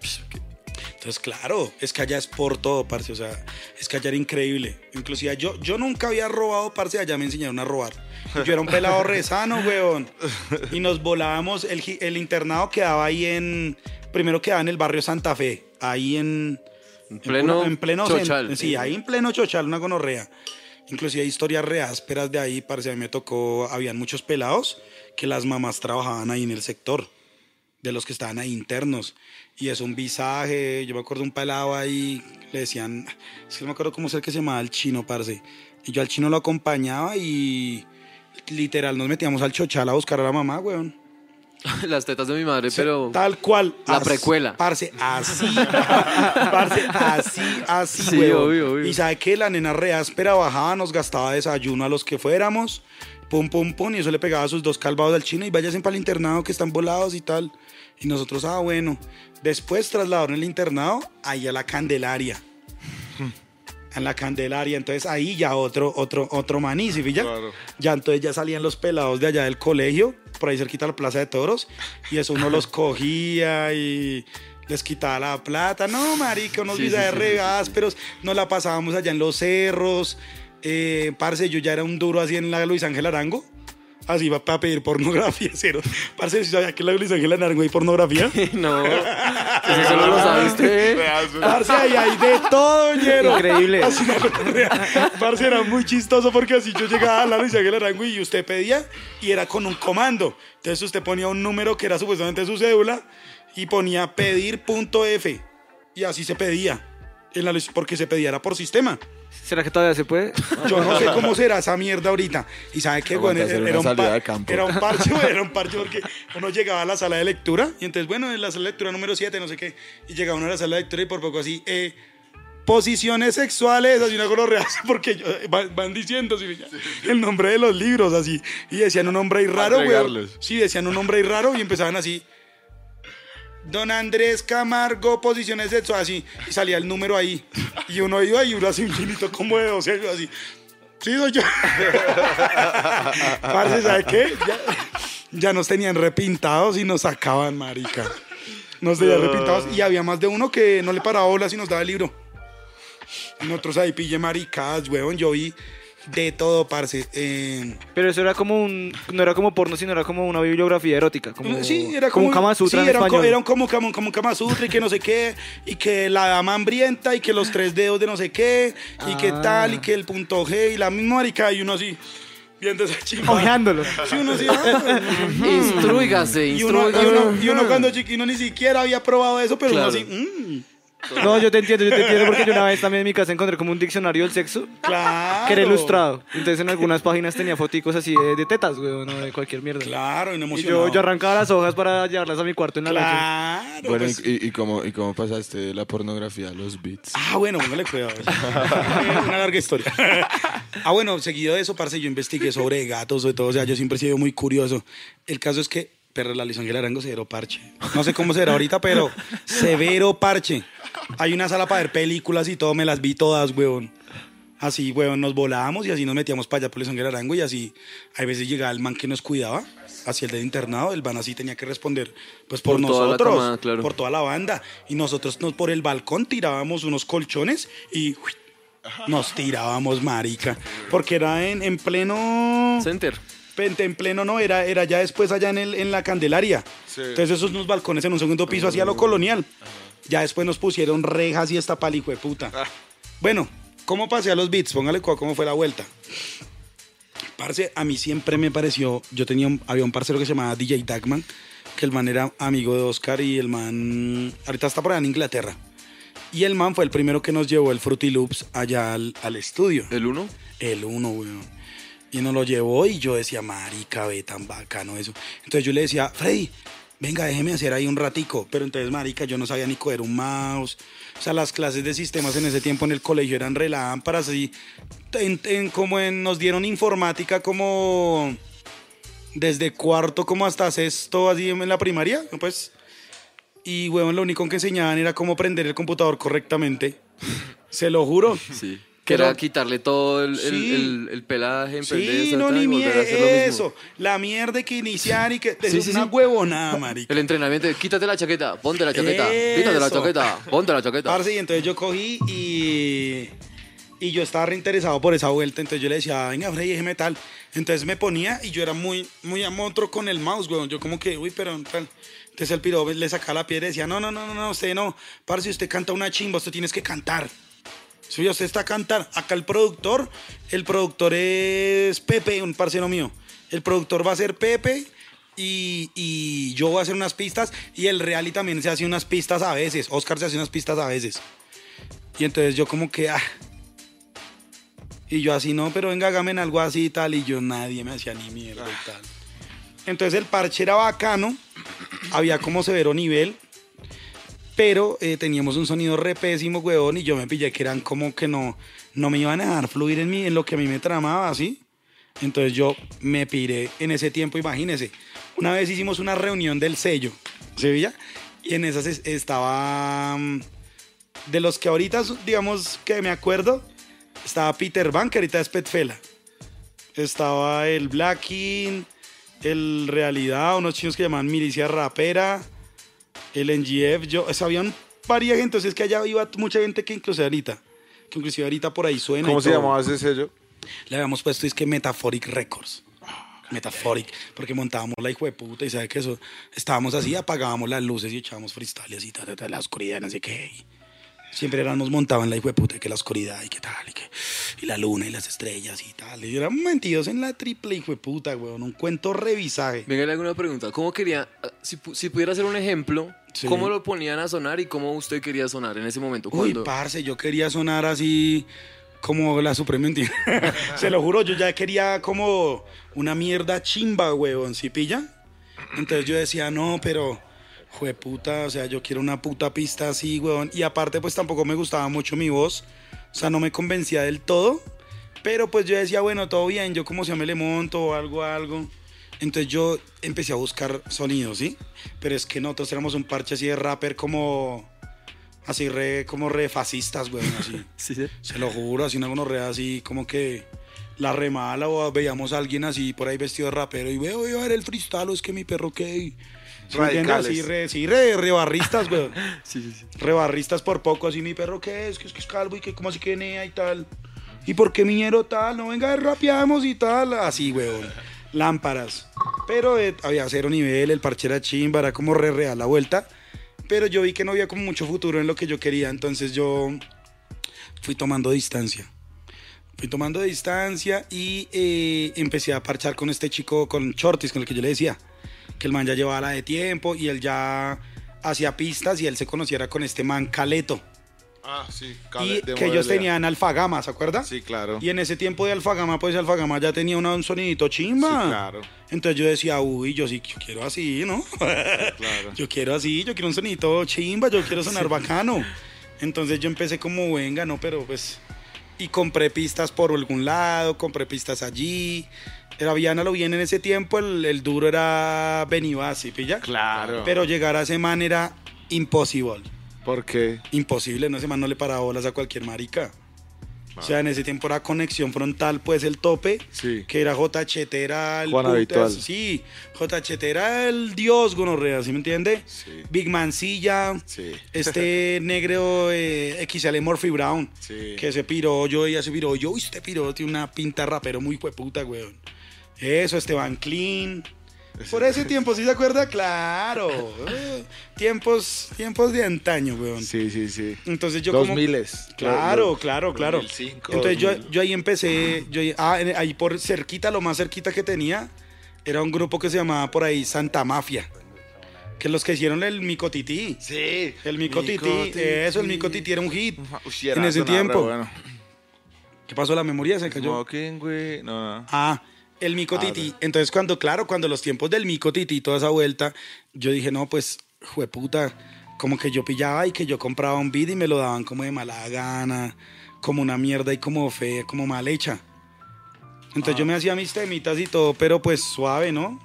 Entonces, claro, es que allá es por todo, parce. O sea, es que allá era increíble. Inclusive yo, yo nunca había robado, parce, allá me enseñaron a robar. Yo era un pelado rezano, weón. Y nos volábamos, el, el internado quedaba ahí en, primero quedaba en el barrio Santa Fe, ahí en... En pleno en pleno Chochal. cen- Sí, ahí en pleno Chochal, una gonorrea. Inclusive hay historias re ásperas de ahí, parce, a mí me tocó, habían muchos pelados que las mamás trabajaban ahí en el sector de los que estaban ahí internos. Y es un visaje, yo me acuerdo un pelado ahí, le decían, es que no me acuerdo cómo es el que se llamaba el chino, parce. Y yo al chino lo acompañaba y literal nos metíamos al chochal a buscar a la mamá, weón. Las tetas de mi madre, pero. Tal cual. La Así, precuela. Parce, así. parce, así, así, Sí, obvio, obvio. Y sabe que la nena re áspera bajaba, nos gastaba desayuno a los que fuéramos. Pum, pum, pum. Y eso le pegaba sus dos calvados al chino. Y váyanse para el internado que están volados y tal. Y nosotros, ah, bueno. Después trasladaron el internado ahí a la Candelaria. En la Candelaria. Entonces ahí ya otro, otro, otro maní, ¿sí pilla? Claro. Ya entonces ya salían los pelados de allá del colegio, por ahí cerquita la Plaza de Toros, y eso uno los cogía y les quitaba la plata. No, marica, unos Sí, visajes sí, sí, sí. ásperos, nos la pasábamos allá en los cerros. Eh, parce, yo ya era un duro así en la Luis Ángel Arango. Así va para pedir pornografía, cero. Parce, ¿sí ¿sabía que la Luis Ángel Arango hay pornografía? No. Eso solo lo sabe usted. Parce, ahí hay de todo, ñero. Increíble. Así una. Parce, era muy chistoso porque así yo llegaba a la Luis Ángel Arango y usted pedía y era con un comando. Entonces usted ponía un número que era supuestamente su cédula y ponía pedir.f y así se pedía. En la Luis- porque se pedía era por sistema. ¿Será que todavía se puede? Yo no sé cómo será esa mierda ahorita. Y sabe qué, bueno, era, una un salida pa- de campo. era un parche, güey, era un parche porque uno llegaba a la sala de lectura y entonces, bueno, en la sala de lectura número 7, no sé qué, y llegaba uno a la sala de lectura y por poco así, eh, posiciones sexuales, así una gonorrea, porque yo- van, van diciendo así, ya, el nombre de los libros, así, y decían un nombre ahí raro, güey. Sí, decían un nombre ahí raro y empezaban así. Don Andrés Camargo, posiciones sexuales, así, y salía el número ahí. Y uno iba y uno así infinito como de 12 años, así. Sí, soy yo. Parce, ¿sabe qué? Ya, ya nos tenían repintados y nos sacaban, marica. Nos tenían repintados y había más de uno que no le paraba bolas y nos daba el libro. Nosotros ahí pille maricadas, weón. Yo vi de todo, parce. Eh, Pero eso era como un. No era como porno, sino era como una bibliografía erótica. Como, sí, era como, un Kama Sutra sí, en era un co- español. era un como, como, como un Kama Sutra y que no sé qué, y que la dama hambrienta y que los tres dedos de no sé qué, y que Ah. tal, y que el punto G y la misma marica, y uno así, viendo esa chimba. Ojeándolo. Sí, uno así, ah, y uno, y, instrúigase. uno, y uno cuando chiquino ni siquiera había probado eso, pero Claro. uno así, mmm, No, yo te entiendo, yo te entiendo porque yo una vez también en mi casa encontré como un diccionario del sexo claro. que era ilustrado. Entonces en algunas páginas tenía foticos así de, de tetas, güey, no de cualquier mierda. Claro, y no Y emocionado. yo, yo arrancaba las hojas para llevarlas a mi cuarto en la noche. Claro. Bueno, pues. y, y, cómo, ¿y cómo pasaste de la pornografía a los beats? Ah, bueno, póngale cuidado. Una larga historia. ah, bueno, seguido de eso, parce, yo investigué sobre gatos, sobre todo. O sea, yo siempre he sido muy curioso. El caso es que, perro, la Luis Ángel Arango, severo parche. No sé cómo será ahorita, pero severo parche. Hay una sala para ver películas y todo, me las vi todas, weón. Así, weón, nos volábamos y así nos metíamos para allá por Luis Ángel Arango y así, a veces llegaba el man que nos cuidaba, hacia el del internado, el man así tenía que responder, pues por, Por toda la nosotros, camada, claro. por toda la banda. Y nosotros nos, por el balcón tirábamos unos colchones y uy, nos tirábamos, marica. Porque era en, en pleno... Center. En, en pleno no, era, era ya después allá en, el, en la Candelaria. Sí. Entonces esos unos balcones en un segundo piso hacia lo colonial. Ya después nos pusieron rejas y esta pal hijo de puta. Bueno, ¿cómo pasé a los beats? Póngale cómo fue la vuelta. Parce, a mí siempre me pareció, yo tenía un, había un parcero que se llamaba DJ Dagman, que el man era amigo de Oscar y el man, ahorita está por allá en Inglaterra. Y el man fue el primero que nos llevó el Fruity Loops allá al, al estudio. ¿El uno? El uno, weón. Y nos lo llevó y yo decía, marica, ve tan bacano eso. Entonces yo le decía, Freddy, venga, déjeme hacer ahí un ratico. Pero entonces, marica, yo no sabía ni coger un mouse. O sea, las clases de sistemas en ese tiempo en el colegio eran relámparas y en, en- como en- nos dieron informática como desde cuarto como hasta sexto, así en la primaria, pues. Y, weón, lo único que enseñaban era cómo prender el computador correctamente. Se lo juro. Sí. Que era quitarle todo el, el- Sí. el- el pelaje, en Sí, no, ni mierda. Eso, la mierda que iniciar y que. Sí, es sí, una huevonada, marica. El entrenamiento de quítate la chaqueta, ponte la chaqueta, quítate la chaqueta, ponte la chaqueta. Parce, y entonces yo cogí y. Y yo estaba reinteresado por esa vuelta, entonces yo le decía, venga, Freddy, déjeme tal. Entonces me ponía y yo era muy, muy amotro con el mouse, weón. Yo como que, uy, pero tal. Entonces el piro le sacaba la piedra y decía, no, no, no, no, no, usted no. Parce, usted canta una chimba, usted tienes que cantar. Si usted está a cantar, acá el productor, el productor es Pepe, un parcero mío. El productor va a ser Pepe y, yo voy a hacer unas pistas y el Reali también se hace unas pistas a veces. Oscar se hace unas pistas a veces. Y entonces yo como que, ah. Y yo así, no, pero venga, hágame algo así y tal. Y yo nadie me hacía ni mierda y tal. Entonces el parche era bacano, había como severo nivel, pero eh, teníamos un sonido re pésimo, weón, y yo me pillé que eran como que no, no me iban a dejar fluir en, mí, en lo que a mí me tramaba, ¿sí? Entonces yo me piré en ese tiempo, imagínense. Una vez hicimos una reunión del sello, Sevilla, y en esas es- estaba, mm, de los que ahorita, digamos, que me acuerdo, estaba Peter Van, que ahorita es Petfela. Estaba el Blacking, el Realidad, unos chinos que llamaban Milicia Rapera, el NGF, yo, habían varias gente, entonces es que allá iba mucha gente que inclusive ahorita, que inclusive ahorita por ahí suena. ¿Cómo se todo. llamaba ese sello? Le habíamos puesto es que Metaphoric Records. Metaphoric, porque montábamos la hijo de puta y sabe que eso, estábamos así, apagábamos las luces y echábamos freestyle y así, ta, ta, ta, la oscuridad, no sé qué. y siempre era, nos montaban la hijo de puta, y que la oscuridad y que tal, y que y la luna y las estrellas y tal. Y eran mentidos en la triple hijo de puta, weón, un cuento revisaje. Venga, le hago una pregunta. ¿Cómo quería, ah, si, pu- si pudiera hacer un ejemplo, Sí. cómo lo ponían a sonar y cómo usted quería sonar en ese momento? Uy, parce, yo quería sonar así como la Suprema. Se lo juro, yo ya quería como una mierda chimba, huevón, ¿sí pilla? Entonces yo decía, no, pero, puta, o sea, yo quiero una puta pista así, huevón. Y aparte, pues tampoco me gustaba mucho mi voz. O sea, no me convencía del todo. Pero pues yo decía, bueno, todo bien, yo como sea me le monto o algo, algo. Entonces yo empecé a buscar sonidos, ¿sí? Pero es que nosotros éramos un parche así de rapper como... Así re, como re fascistas, güey, así. Sí, sí. Se lo juro, así una gonorrea así como que la remala o veíamos a alguien así por ahí vestido de rapero y veo, voy a ver el freestyle, es que mi perro que... ¿Sí? Radicales. Así re, sí, re, re barristas, güey. Sí, sí, sí. Rebarristas por poco, así mi perro que es, que es que es calvo y que como así que nea y tal. ¿Y por qué miñero tal? No venga, rapeamos y tal. Así, weón. Lámparas. Pero eh, había cero nivel, el parche era chimba, era como re real la vuelta. Pero yo vi que no había como mucho futuro en lo que yo quería, entonces yo fui tomando distancia. Fui tomando distancia y eh, empecé a parchar con este chico, con Shortis, con el que yo le decía, que el man ya llevaba la de tiempo y él ya hacía pistas y él se conociera con este man Caleto. Ah, sí. Y Cale- de que ellos tenían Alfagama, ¿se acuerda? Sí, claro. Y en ese tiempo de Alfagama, pues Alfagama ya tenía una- un sonidito chimba. Sí, claro. Entonces yo decía, uy, yo sí yo quiero así, ¿no? Claro. Yo quiero así, yo quiero un sonidito chimba, yo quiero sonar bacano. Entonces yo empecé como, venga, no, pero pues... Y compré pistas por algún lado, compré pistas allí. Era Viana lo bien en ese tiempo, el, el duro era Benibasi, ¿pilla? Claro. Pero llegar a ese man era imposible. ¿Por qué? Imposible, no ese man no le paraba bolas a cualquier marica. O sea, en ese tiempo era conexión frontal, pues el tope, Sí. que era JHT, era el Juan Habitual. Sí, JHT era el dios gonorrea, ¿sí me entiende? Sí. Big Mancilla, Sí. este negro eh, XL Murphy Brown, Sí. que se piró, yo ya se piró, yo, uy, este piró tiene una pinta rapero muy hueputa, weón. Eso, Esteban Clean, Por ese tiempo, ¿sí se acuerda? Claro. Eh, tiempos, tiempos de antaño, weón. Sí, sí, sí. Entonces yo Dos como... miles. Claro, claro, claro. 2005, Entonces yo, 2000. yo ahí empecé, yo ahí- ah, ahí por cerquita, lo más cerquita que tenía, era un grupo que se llamaba por ahí Santa Mafia. Que los que hicieron el Micotití. Sí. El Micotití, eso, el Micotití era un hit. Uy, sí, era en ese tiempo. bueno. ¿Qué pasó? La memoria se cayó. Smoking, güey. No, no. Ah, el Mico Tití. Entonces, cuando, claro, cuando los tiempos del Mico Tití, toda esa vuelta, yo dije, no, pues, jueputa, como que yo pillaba y que yo compraba un beat y me lo daban como de mala gana, como una mierda y como fea, como mal hecha. Entonces yo me hacía mis temitas y todo, pero pues suave, ¿no?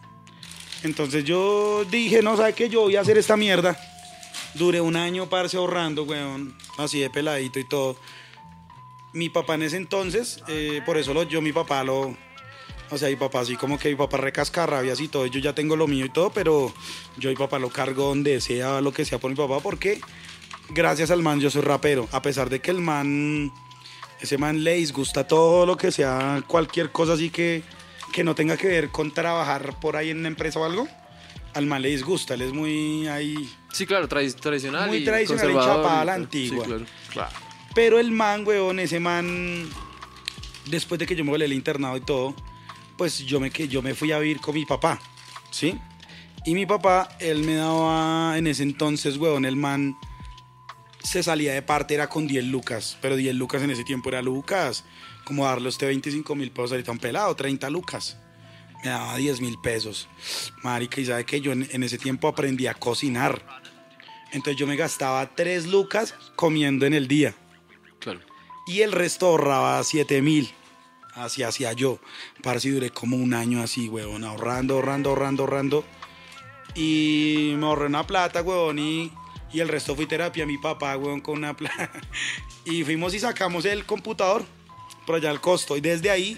Entonces yo dije, no, ¿sabe qué? Yo voy a hacer esta mierda. Duré un año, parce, ahorrando, weón, así de peladito y todo mi papá en ese entonces, eh, por eso lo, yo mi papá lo, o sea, mi papá así como que mi papá recascarrabias y todo, yo ya tengo lo mío y todo, pero yo mi papá lo cargo donde sea, lo que sea por mi papá, porque gracias al man yo soy rapero, a pesar de que el man, ese man le disgusta todo lo que sea, cualquier cosa así que, que no tenga que ver con trabajar por ahí en una empresa o algo, al man le disgusta, él es muy ahí... Sí, claro, tradi- tradicional. Muy y tradicional y chapada a la antigua. Sí, claro. Pero el man, weón, ese man, después de que yo me volé el internado y todo, pues yo me, que- yo me fui a vivir con mi papá, ¿sí? Y mi papá, él me daba, en ese entonces, weón, el man se salía de parte, era con 10 lucas, pero 10 lucas en ese tiempo era lucas, como darle usted 25 mil pesos ahorita a un pelado, 30 lucas. Me daba 10 mil pesos. Marica, y sabe que yo en, en ese tiempo aprendí a cocinar. Entonces yo me gastaba 3 lucas comiendo en el día Claro. y el resto ahorraba 7 mil. Así hacía yo. Para si duré como un año así, huevón, ahorrando, ahorrando, ahorrando, ahorrando. Y me ahorré una plata, huevón, y, y el resto fui terapia. Mi papá, huevón, con una plata. Y fuimos y sacamos el computador por allá al costo. Y desde ahí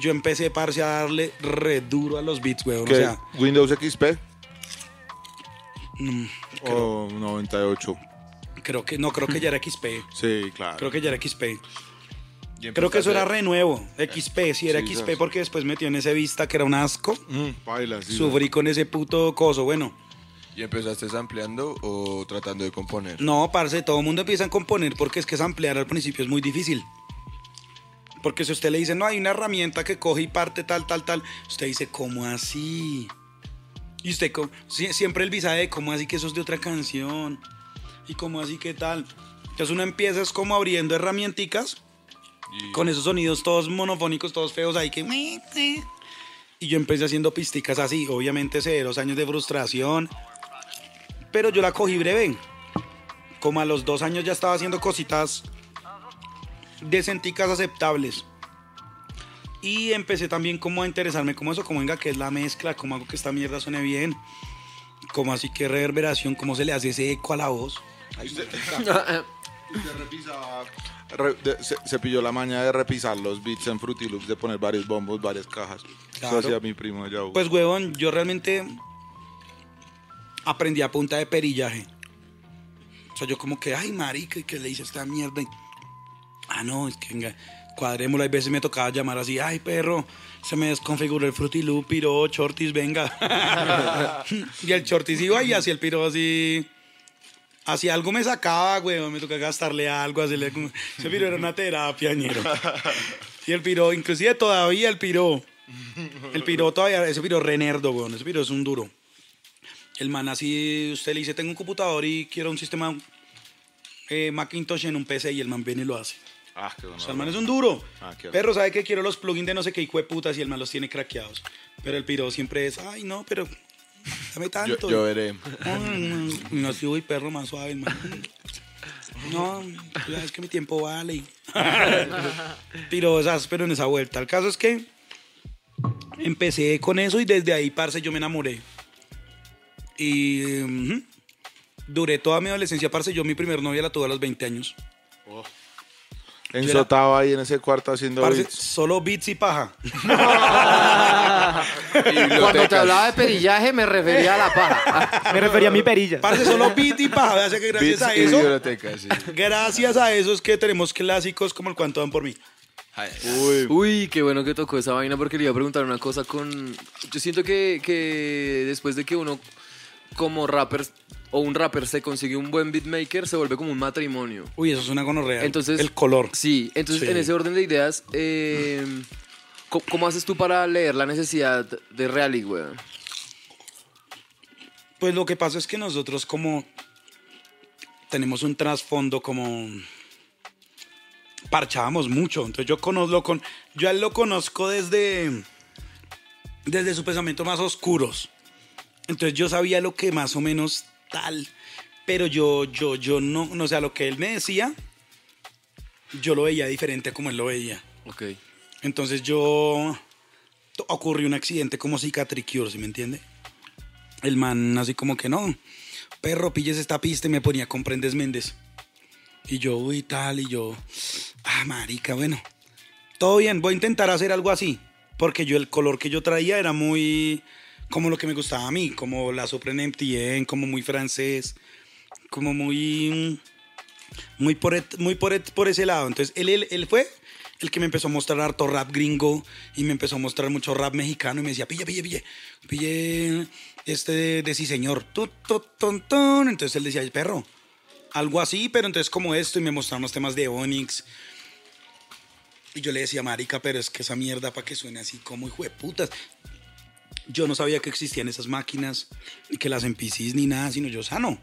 yo empecé, parce, a darle re duro a los beats, huevón. ¿Qué? O sea, ¿Windows XP? mm, ¿O 98? creo que, no, creo que ya era XP. Sí, claro. Creo que ya era XP. Creo que eso era empezaste- renuevo. XP, sí era Sí, XP sabes. porque después metió en ese vista que era un asco. Mm, baila, sí, Sufrí con ese puto coso. Bueno, ¿Y empezaste ampliando o tratando de componer? no, parce, todo el mundo empieza a componer porque es que ampliar al principio es muy difícil. Porque si usted le dice, no, hay una herramienta que coge y parte tal, tal, tal, usted dice, ¿cómo así? Y usted, siempre el visa de, ¿cómo así que eso es de otra canción? ¿Y cómo así que tal? Entonces uno empieza es como abriendo herramienticas Con esos sonidos todos monofónicos, todos feos ahí que... Y yo empecé haciendo pisticas así, obviamente dos años de frustración, pero yo la cogí breve. Como a los dos años ya estaba haciendo cositas decenticas aceptables. Y empecé también como a interesarme como eso, como venga, que es la mezcla, como hago que esta mierda suene bien, como así que reverberación, cómo se le hace ese eco a la voz. Usted repisaba- re- de- se, se pilló la maña de repisar los beats en Fruity Loops, de poner varios bombos, varias cajas. Claro. Eso hacía mi primo allá. Pues, huevón, yo realmente aprendí a punta de perillaje. O sea, yo como que, ay, marica, ¿y ¿qué le hice a esta mierda? Y, ah, no, es que venga, cuadrémoslo. Hay veces me tocaba llamar así, ay, perro, se me desconfiguró el Fruity Loop, piro, Chortis, venga. y el Chortis iba y hacía el piro así... Así algo me sacaba, weón, me tocaba gastarle algo, hacerle como... Ese piro era una terapia, ñero. Y el piro, inclusive todavía el piro... El piro todavía, ese piro re nerdo, weón. Ese piro es un duro. El man así, usted le dice, tengo un computador y quiero un sistema eh, Macintosh en un PC y el man viene y lo hace. Ah, qué O bueno. sea, el man es un duro. Ah, qué Perro, ¿sabe que quiero los plugins de no sé qué hijo de putas y el man los tiene craqueados? Pero el piro siempre es, ay, no, pero dame Yo, tanto. yo veré. Mm, No, sí, uy, perro más suave, el man. No, es que mi tiempo vale. Pero, esas, pero en esa vuelta. El caso es que empecé con eso y desde ahí, parce, yo me enamoré. Y ujú, duré toda mi adolescencia, parce. Yo mi primer novia la tuve a los 20 años. Ensotaba ahí en ese cuarto haciendo Parce, beats. solo beats y paja. Cuando te hablaba de perillaje me refería a la paja. Me refería a mi perilla. Parce, solo beats y paja. Que gracias Beats a y eso, biblioteca, sí. gracias a eso es que tenemos clásicos como el cuanto dan por mí. Uy, Uy, qué bueno que tocó esa vaina porque le iba a preguntar una cosa con... Yo siento que, que después de que uno como rapper o un rapper se consigue un buen beatmaker, se vuelve como un matrimonio. Uy, eso es una gonorrea. Entonces, el color. Sí, entonces Sí. en ese orden de ideas, eh, ¿cómo, cómo haces tú para leer la necesidad de Reali, weón? Pues lo que pasa es que nosotros como tenemos un trasfondo como parchábamos mucho. Entonces yo conozco con yo a él lo conozco desde desde su pensamiento más oscuros. Entonces yo sabía lo que más o menos tal, pero yo yo yo no, no o sea, lo que él me decía yo lo veía diferente como él lo veía. Ok. Entonces yo ocurrió un accidente como cicatricure, ¿sí me entiende? El man así como que no, perro, pilles esta pista y me ponía con prendes Méndez. Y yo, uy, tal, y yo, ah, marica, bueno, todo bien, voy a intentar hacer algo así. Porque yo el color que yo traía era muy como lo que me gustaba a mí, como la Supreme MTN, como muy francés, como muy muy por, et- muy por, et- por ese lado. Entonces, él, él, él fue el que me empezó a mostrar harto rap gringo y me empezó a mostrar mucho rap mexicano y me decía, pille, pille, pille, pille este de, de sí señor. Tu, tu, tun, tun. Entonces él decía, "Ay, perro, algo así, pero entonces como esto y me mostraron los temas de Onyx. Y yo le decía, marica, pero es que esa mierda para que suene así como hijo de putas. Yo no sabía que existían esas máquinas, ni que las NPCs ni nada, sino yo sano.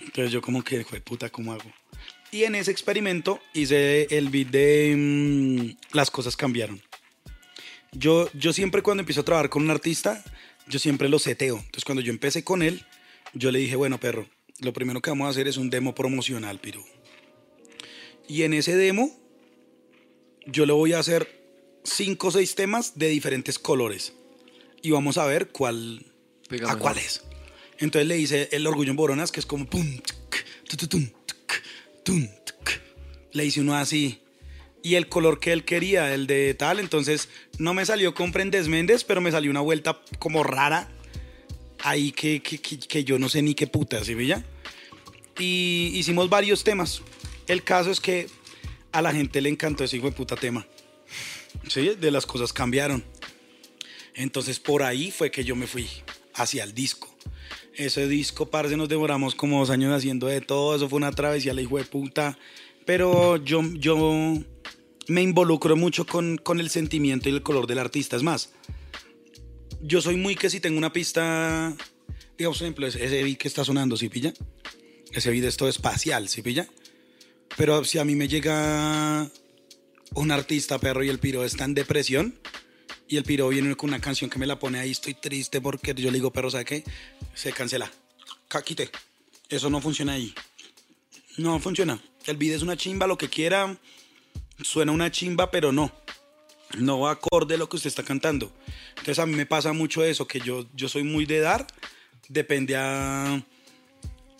Entonces yo como que, de puta, ¿cómo hago? Y en ese experimento hice el beat de mm, Las cosas cambiaron. Yo, yo siempre cuando empiezo a trabajar con un artista, yo siempre lo seteo. Entonces cuando yo empecé con él, yo le dije, bueno, perro, lo primero que vamos a hacer es un demo promocional, piro. Y en ese demo, yo le voy a hacer cinco o seis temas de diferentes colores. Y vamos a ver cuál, Pega a cuál es. Entonces le hice el orgullo en Boronas, que es como pum, tum. Le hice uno así. Y el color que él quería, el de tal, entonces no me salió con Prendes Méndez, pero me salió una vuelta como rara. Ahí que, que, que- que yo no sé ni qué puta, ¿sí ya? Y hicimos varios temas. El caso es que a la gente le encantó ese hijo de puta tema. Sí, de las cosas cambiaron. Entonces por ahí fue que yo me fui hacia el disco. Ese disco, parce, nos demoramos como dos años haciendo de todo. Eso fue una travesía, la hijo de puta. Pero yo, yo me involucro mucho con, con el sentimiento y el color del artista. Es más, yo soy muy que si tengo una pista, digamos, por ejemplo, ese beat que está sonando, ¿sí pilla? Ese beat es todo espacial, ¿sí pilla? Pero si a mí me llega un artista, perro, y el piro está en depresión, y el piro viene con una canción que me la pone ahí, estoy triste porque yo le digo, perro, ¿sabe qué? Se cancela. Ca- Quite. Eso no funciona ahí. No funciona. El beat es una chimba, lo que quiera. Suena una chimba, pero no. No va acorde a lo que usted está cantando. Entonces a mí me pasa mucho eso, que yo, yo soy muy de dar. Depende a...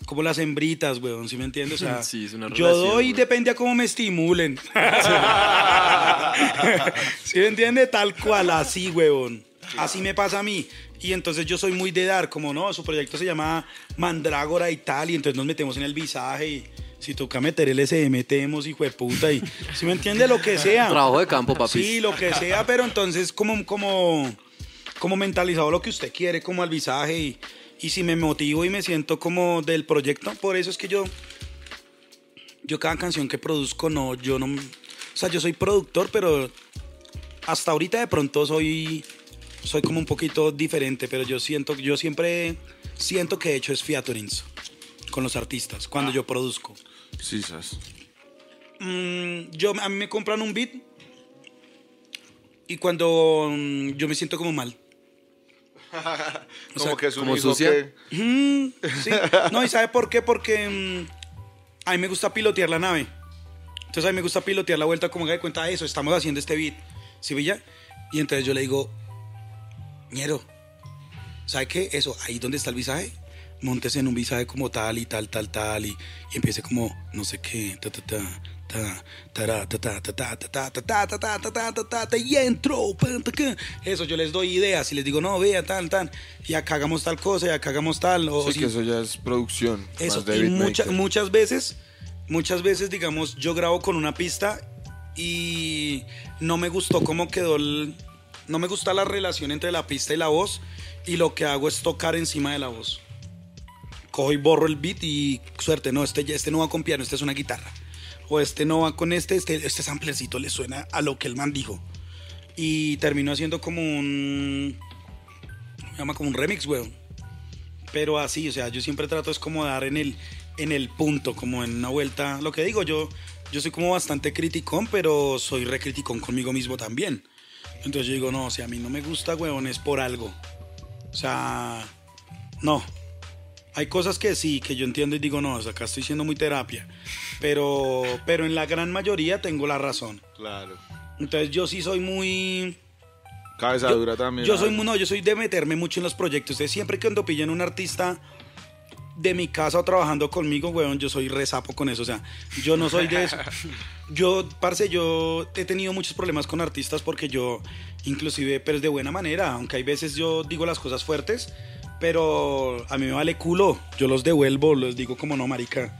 Como las hembritas, weón, ¿sí me entiendes? O sea, Sí, es una yo relación, doy weón. depende a cómo me estimulen. ¿Sí me entiende? Tal cual, así, huevón. Así me pasa a mí. Y entonces yo soy muy de dar, como no, su proyecto se llama Mandrágora y tal, y entonces nos metemos en el visaje y si toca meter el SD, metemos, hijo de puta, y si me entiende lo que sea. Trabajo de campo, papi. Sí, lo que sea, pero entonces como, como, como mentalizado lo que usted quiere, como al visaje, y, y si me motivo y me siento como del proyecto, por eso es que yo, yo cada canción que produzco, no, yo no, o sea, yo soy productor, pero hasta ahorita de pronto soy, soy como un poquito diferente, pero yo siento, yo siempre siento que he hecho es featurings con los artistas, cuando yo produzco. Sí, sas. Mm, yo, a mí me compran un beat y cuando mm, yo me siento como mal. O Como sea, que es un como hijo sucia. que- Mm, sí. No, ¿y sabe por qué? Porque mm, a mí me gusta pilotear la nave. Entonces a mí me gusta pilotear la vuelta como haga de cuenta de eso, estamos haciendo este beat. ¿Sí, Villa? Y entonces yo le digo, ñero, ¿sabe qué? Eso, ahí donde está el visaje, montes en un visaje como tal y tal, tal, tal, y, y empiece como, no sé qué, ta, ta, ta, y entro, eso yo les doy ideas y les digo, no, vea, tal, tal, y acá hagamos tal cosa, y acá hagamos tal. O, sí, si, que eso ya es producción. Eso, y mucha, muchas veces, muchas veces, digamos, yo grabo con una pista y no me gustó cómo quedó el, No me gusta la relación entre la pista y la voz y lo que hago es tocar encima de la voz. Cojo y borro el beat y suerte, no, este, este no va a copiar, este es una guitarra. O este no va con este, este, este samplercito le suena a lo que el man dijo. Y termino haciendo como un... Se llama como un remix, weón. Pero así, o sea, yo siempre trato es como dar en el, en el punto, como en una vuelta. Lo que digo, yo, yo soy como bastante criticón, pero soy recriticón conmigo mismo también. Entonces yo digo, no, si a mí no me gusta, weón, es por algo. O sea, no. Hay cosas que sí, que yo entiendo y digo, no, acá estoy siendo muy terapia. Pero, pero en la gran mayoría tengo la razón. Claro. Entonces yo sí soy muy... Cabeza Yo- dura también. Yo soy, ¿no? yo soy de meterme mucho en los proyectos. Entonces, siempre que cuando pillan un artista de mi casa o trabajando conmigo, weón, yo soy resapo con eso. O sea, yo no soy de eso. Yo, parce, yo he tenido muchos problemas con artistas porque yo, inclusive, pero es de buena manera. Aunque hay veces yo digo las cosas fuertes, pero a mí me vale culo. Yo los devuelvo, les digo como no, marica.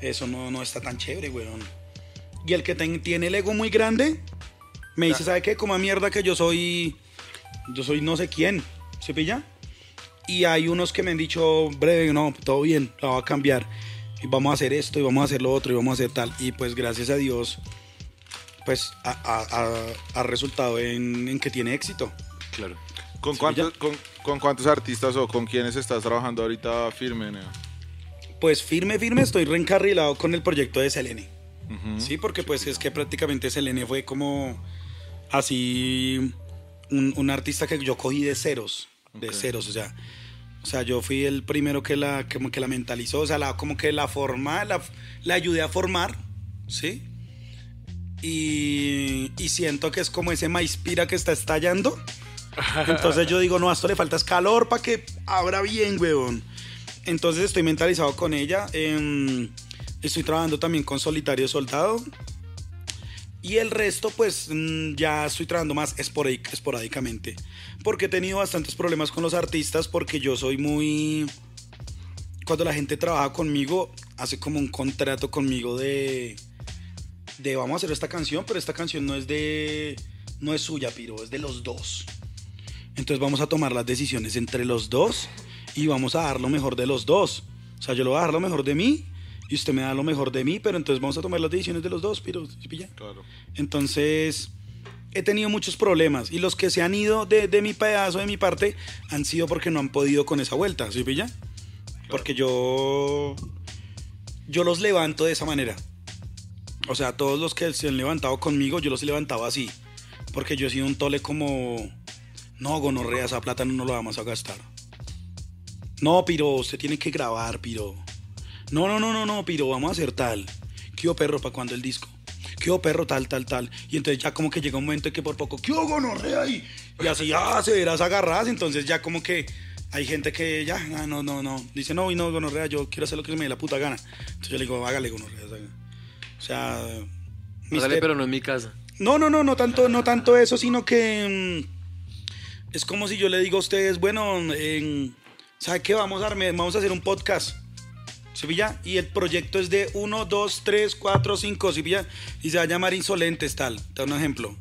Eso no, no está tan chévere, weón. Y el que ten- tiene el ego muy grande, me dice, ¿sabe qué? Como mierda que yo soy, yo soy no sé quién, ¿se pilla? Y hay unos que me han dicho, breve, no, todo bien, la va a cambiar. Y vamos a hacer esto, y vamos a hacer lo otro, y vamos a hacer tal. Y pues gracias a Dios, pues ha, ha- ha- ha resultado en, en que tiene éxito. Claro. ¿Con, cuántos, con, con cuántos artistas o con quiénes estás trabajando ahorita firme? Pues firme, firme, estoy reencarrilado con el proyecto de Selene. Sí, porque pues es que prácticamente Selene fue como así un, un artista que yo cogí de ceros, de ceros, o sea, o sea, yo fui el primero que la, como que la mentalizó, o sea, la, como que la forma, la, la ayudé a formar, ¿sí? Y, y siento que es como ese maíz-pira que está estallando. Entonces yo digo, no, esto le falta calor para que abra bien, weón. Entonces estoy mentalizado con ella. em, estoy trabajando también con Solitario Soldado. Y el resto, pues mm, ya estoy trabajando más esporádic- esporádicamente. Porque he tenido bastantes problemas con los artistas porque yo soy muy... Cuando la gente trabaja conmigo, hace como un contrato conmigo de... De vamos a hacer esta canción, pero esta canción no es de... No es suya, Piro, es de los dos. Entonces vamos a tomar las decisiones entre los dos y vamos a dar lo mejor de los dos. O sea, yo le voy a dar lo mejor de mí y usted me da lo mejor de mí, pero entonces vamos a tomar las decisiones de los dos, pero ¿sí pilla? Claro. Entonces, he tenido muchos problemas y los que se han ido de, de mi pedazo, de mi parte, han sido porque no han podido con esa vuelta, ¿sí pilla? Porque yo, yo los levanto de esa manera. O sea, todos los que se han levantado conmigo, yo los he levantado así. Porque yo he sido un tole como, no, gonorrea, esa plata no lo vamos a gastar. No, Piro, usted tiene que grabar, Piro. No, no, no, no, no, Piro, vamos a hacer tal. ¿Qué hubo, perro, para cuando el disco? ¿Qué hubo, perro, tal, tal, tal? Y entonces ya como que llega un momento en que por poco, ¿qué hubo, gonorrea? Y, y así, ya, se verás agarradas. Entonces ya como que hay gente que ya, ah, no, no, no. Dice, no, y no, gonorrea, yo quiero hacer lo que se me dé la puta gana. Entonces yo le digo, hágale, gonorrea. O sea... Hágale, mister- pero no en mi casa. no, no, no, no tanto, no tanto eso, sino que mm, es como si yo le digo a ustedes, bueno, en, ¿sabe qué? Vamos a, arme- vamos a hacer un podcast. ¿Sí pilla? Y el proyecto es de 1, 2, 3, 4, 5, ¿sí pilla? Y se va a llamar Insolentes, tal. Te un ejemplo.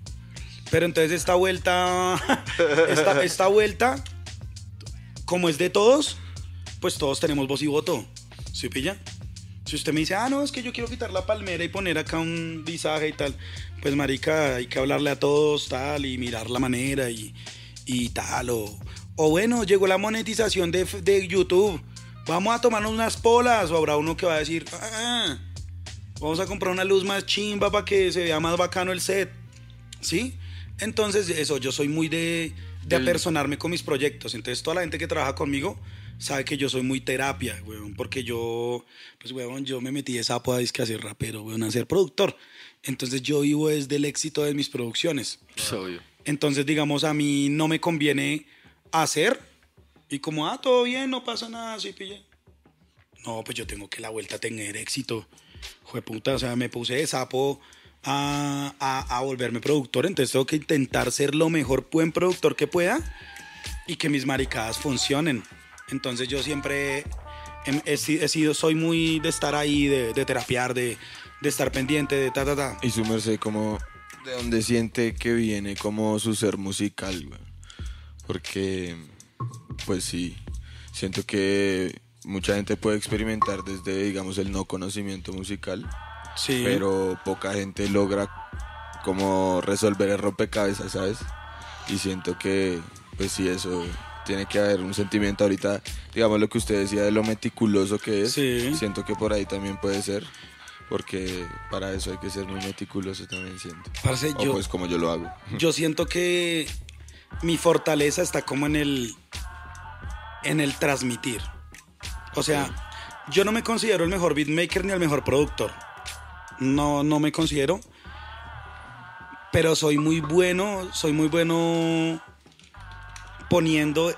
Pero entonces esta vuelta, esta, esta vuelta, como es de todos, pues todos tenemos voz y voto. ¿Sí? Si usted me dice, ah, no, es que yo quiero quitar la palmera y poner acá un visaje y tal, pues marica, hay que hablarle a todos tal y mirar la manera y, y tal. O, o bueno, llegó la monetización de, de YouTube, vamos a tomarnos unas polas. O habrá uno que va a decir, ah, vamos a comprar una luz más chimba para que se vea más bacano el set. ¿Sí? Entonces, eso, yo soy muy de, de Del- apersonarme con mis proyectos. Entonces, toda la gente que trabaja conmigo sabe que yo soy muy terapia, weón, porque yo, pues, weón, yo me metí de sapo a disque a ser rapero, weón, a ser productor. Entonces, yo vivo desde el éxito de mis producciones. Obvio. Entonces, digamos, a mí no me conviene hacer y como, ah, todo bien, no pasa nada, sí, pille. No, pues yo tengo que la vuelta tener éxito. Jueputa, o sea, me puse de sapo a, a, volverme productor, entonces tengo que intentar ser lo mejor buen productor que pueda y que mis maricadas funcionen. Entonces yo siempre he, he si- he sido, soy muy de estar ahí, de, de terapiar, de, de estar pendiente, de ta, ta, ta. Y su merced, ¿cómo, ¿De dónde siente que viene como su ser musical, güey? Porque, pues sí, siento que mucha gente puede experimentar desde, digamos, el no conocimiento musical, Sí. pero poca gente logra como resolver el rompecabezas, ¿sabes? Y siento que, pues sí, eso tiene que haber un sentimiento ahorita, digamos lo que usted decía de lo meticuloso que es, Sí. siento que por ahí también puede ser, porque para eso hay que ser muy meticuloso también siento. Parce, O yo, pues como yo lo hago. yo siento que mi fortaleza está como en el en el transmitir. O sea, yo no me considero el mejor beatmaker ni el mejor productor. No, no me considero. Pero soy muy bueno, soy muy bueno poniendo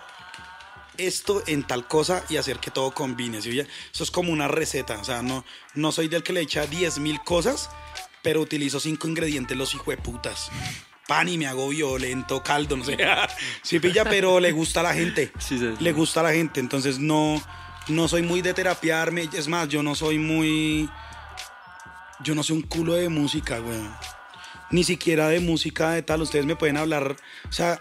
esto en tal cosa y hacer que todo combine. ¿sí? Eso es como una receta. O sea, no, no soy del que le echa 10 mil cosas, pero utilizo cinco ingredientes los hijueputas. Pan y me hago violento, caldo, no sé. Sí pilla, pero le gusta a la gente. Sí, sí, sí. Le gusta a la gente. Entonces no, no soy muy de terapiarme. Es más, yo no soy muy... Yo no soy un culo de música, güey. Ni siquiera de música de tal. Ustedes me pueden hablar. O sea,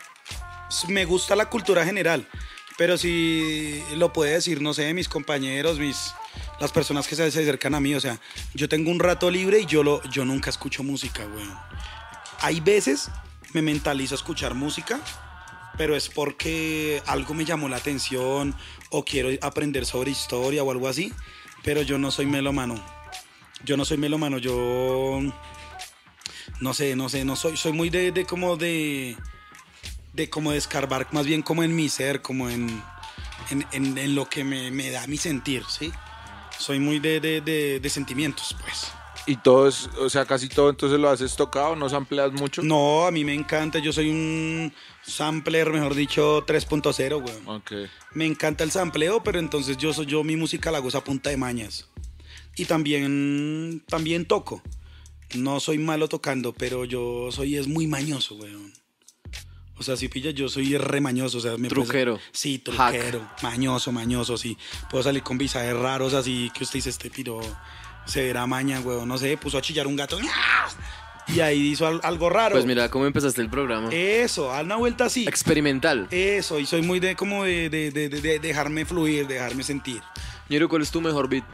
me gusta la cultura general. Pero si lo puede decir, no sé, mis compañeros, mis las personas que se, acercan a mí. O sea, yo tengo un rato libre y yo, lo, yo nunca escucho música, güey. Hay veces me mentalizo a escuchar música, pero es porque algo me llamó la atención o quiero aprender sobre historia o algo así. Pero yo no soy melómano. Yo no soy melómano, yo no sé, no sé, no soy, soy muy de, de como de, de como de escarbar, más bien como en mi ser, como en, en, en- en lo que me, me da mi sentir, ¿sí? Soy muy de, de, de, de sentimientos, pues. Y todo es, o sea, casi todo entonces lo haces tocado, no sampleas mucho. No, a mí me encanta, yo soy un sampler, mejor dicho, 3.0, weón. Ok. Me encanta el sampleo, pero entonces yo soy yo mi música la es a punta de mañas. Y también también toco. No soy malo tocando, pero yo soy es muy mañoso, weón. O sea, si pilla, yo soy re mañoso, o sea, me Truquero. sí, truquero, mañoso, mañoso, sí. Puedo salir con visajes raros así que usted dice este piro se verá maña, weón, no sé, puso a chillar un gato. Y ahí hizo al- algo raro. Pues mira cómo empezaste el programa. Eso, a una vuelta así. Experimental. Eso, y soy muy de como de, de- de- de- de dejarme fluir, dejarme sentir. Ñero, ¿cuál es tu mejor beat?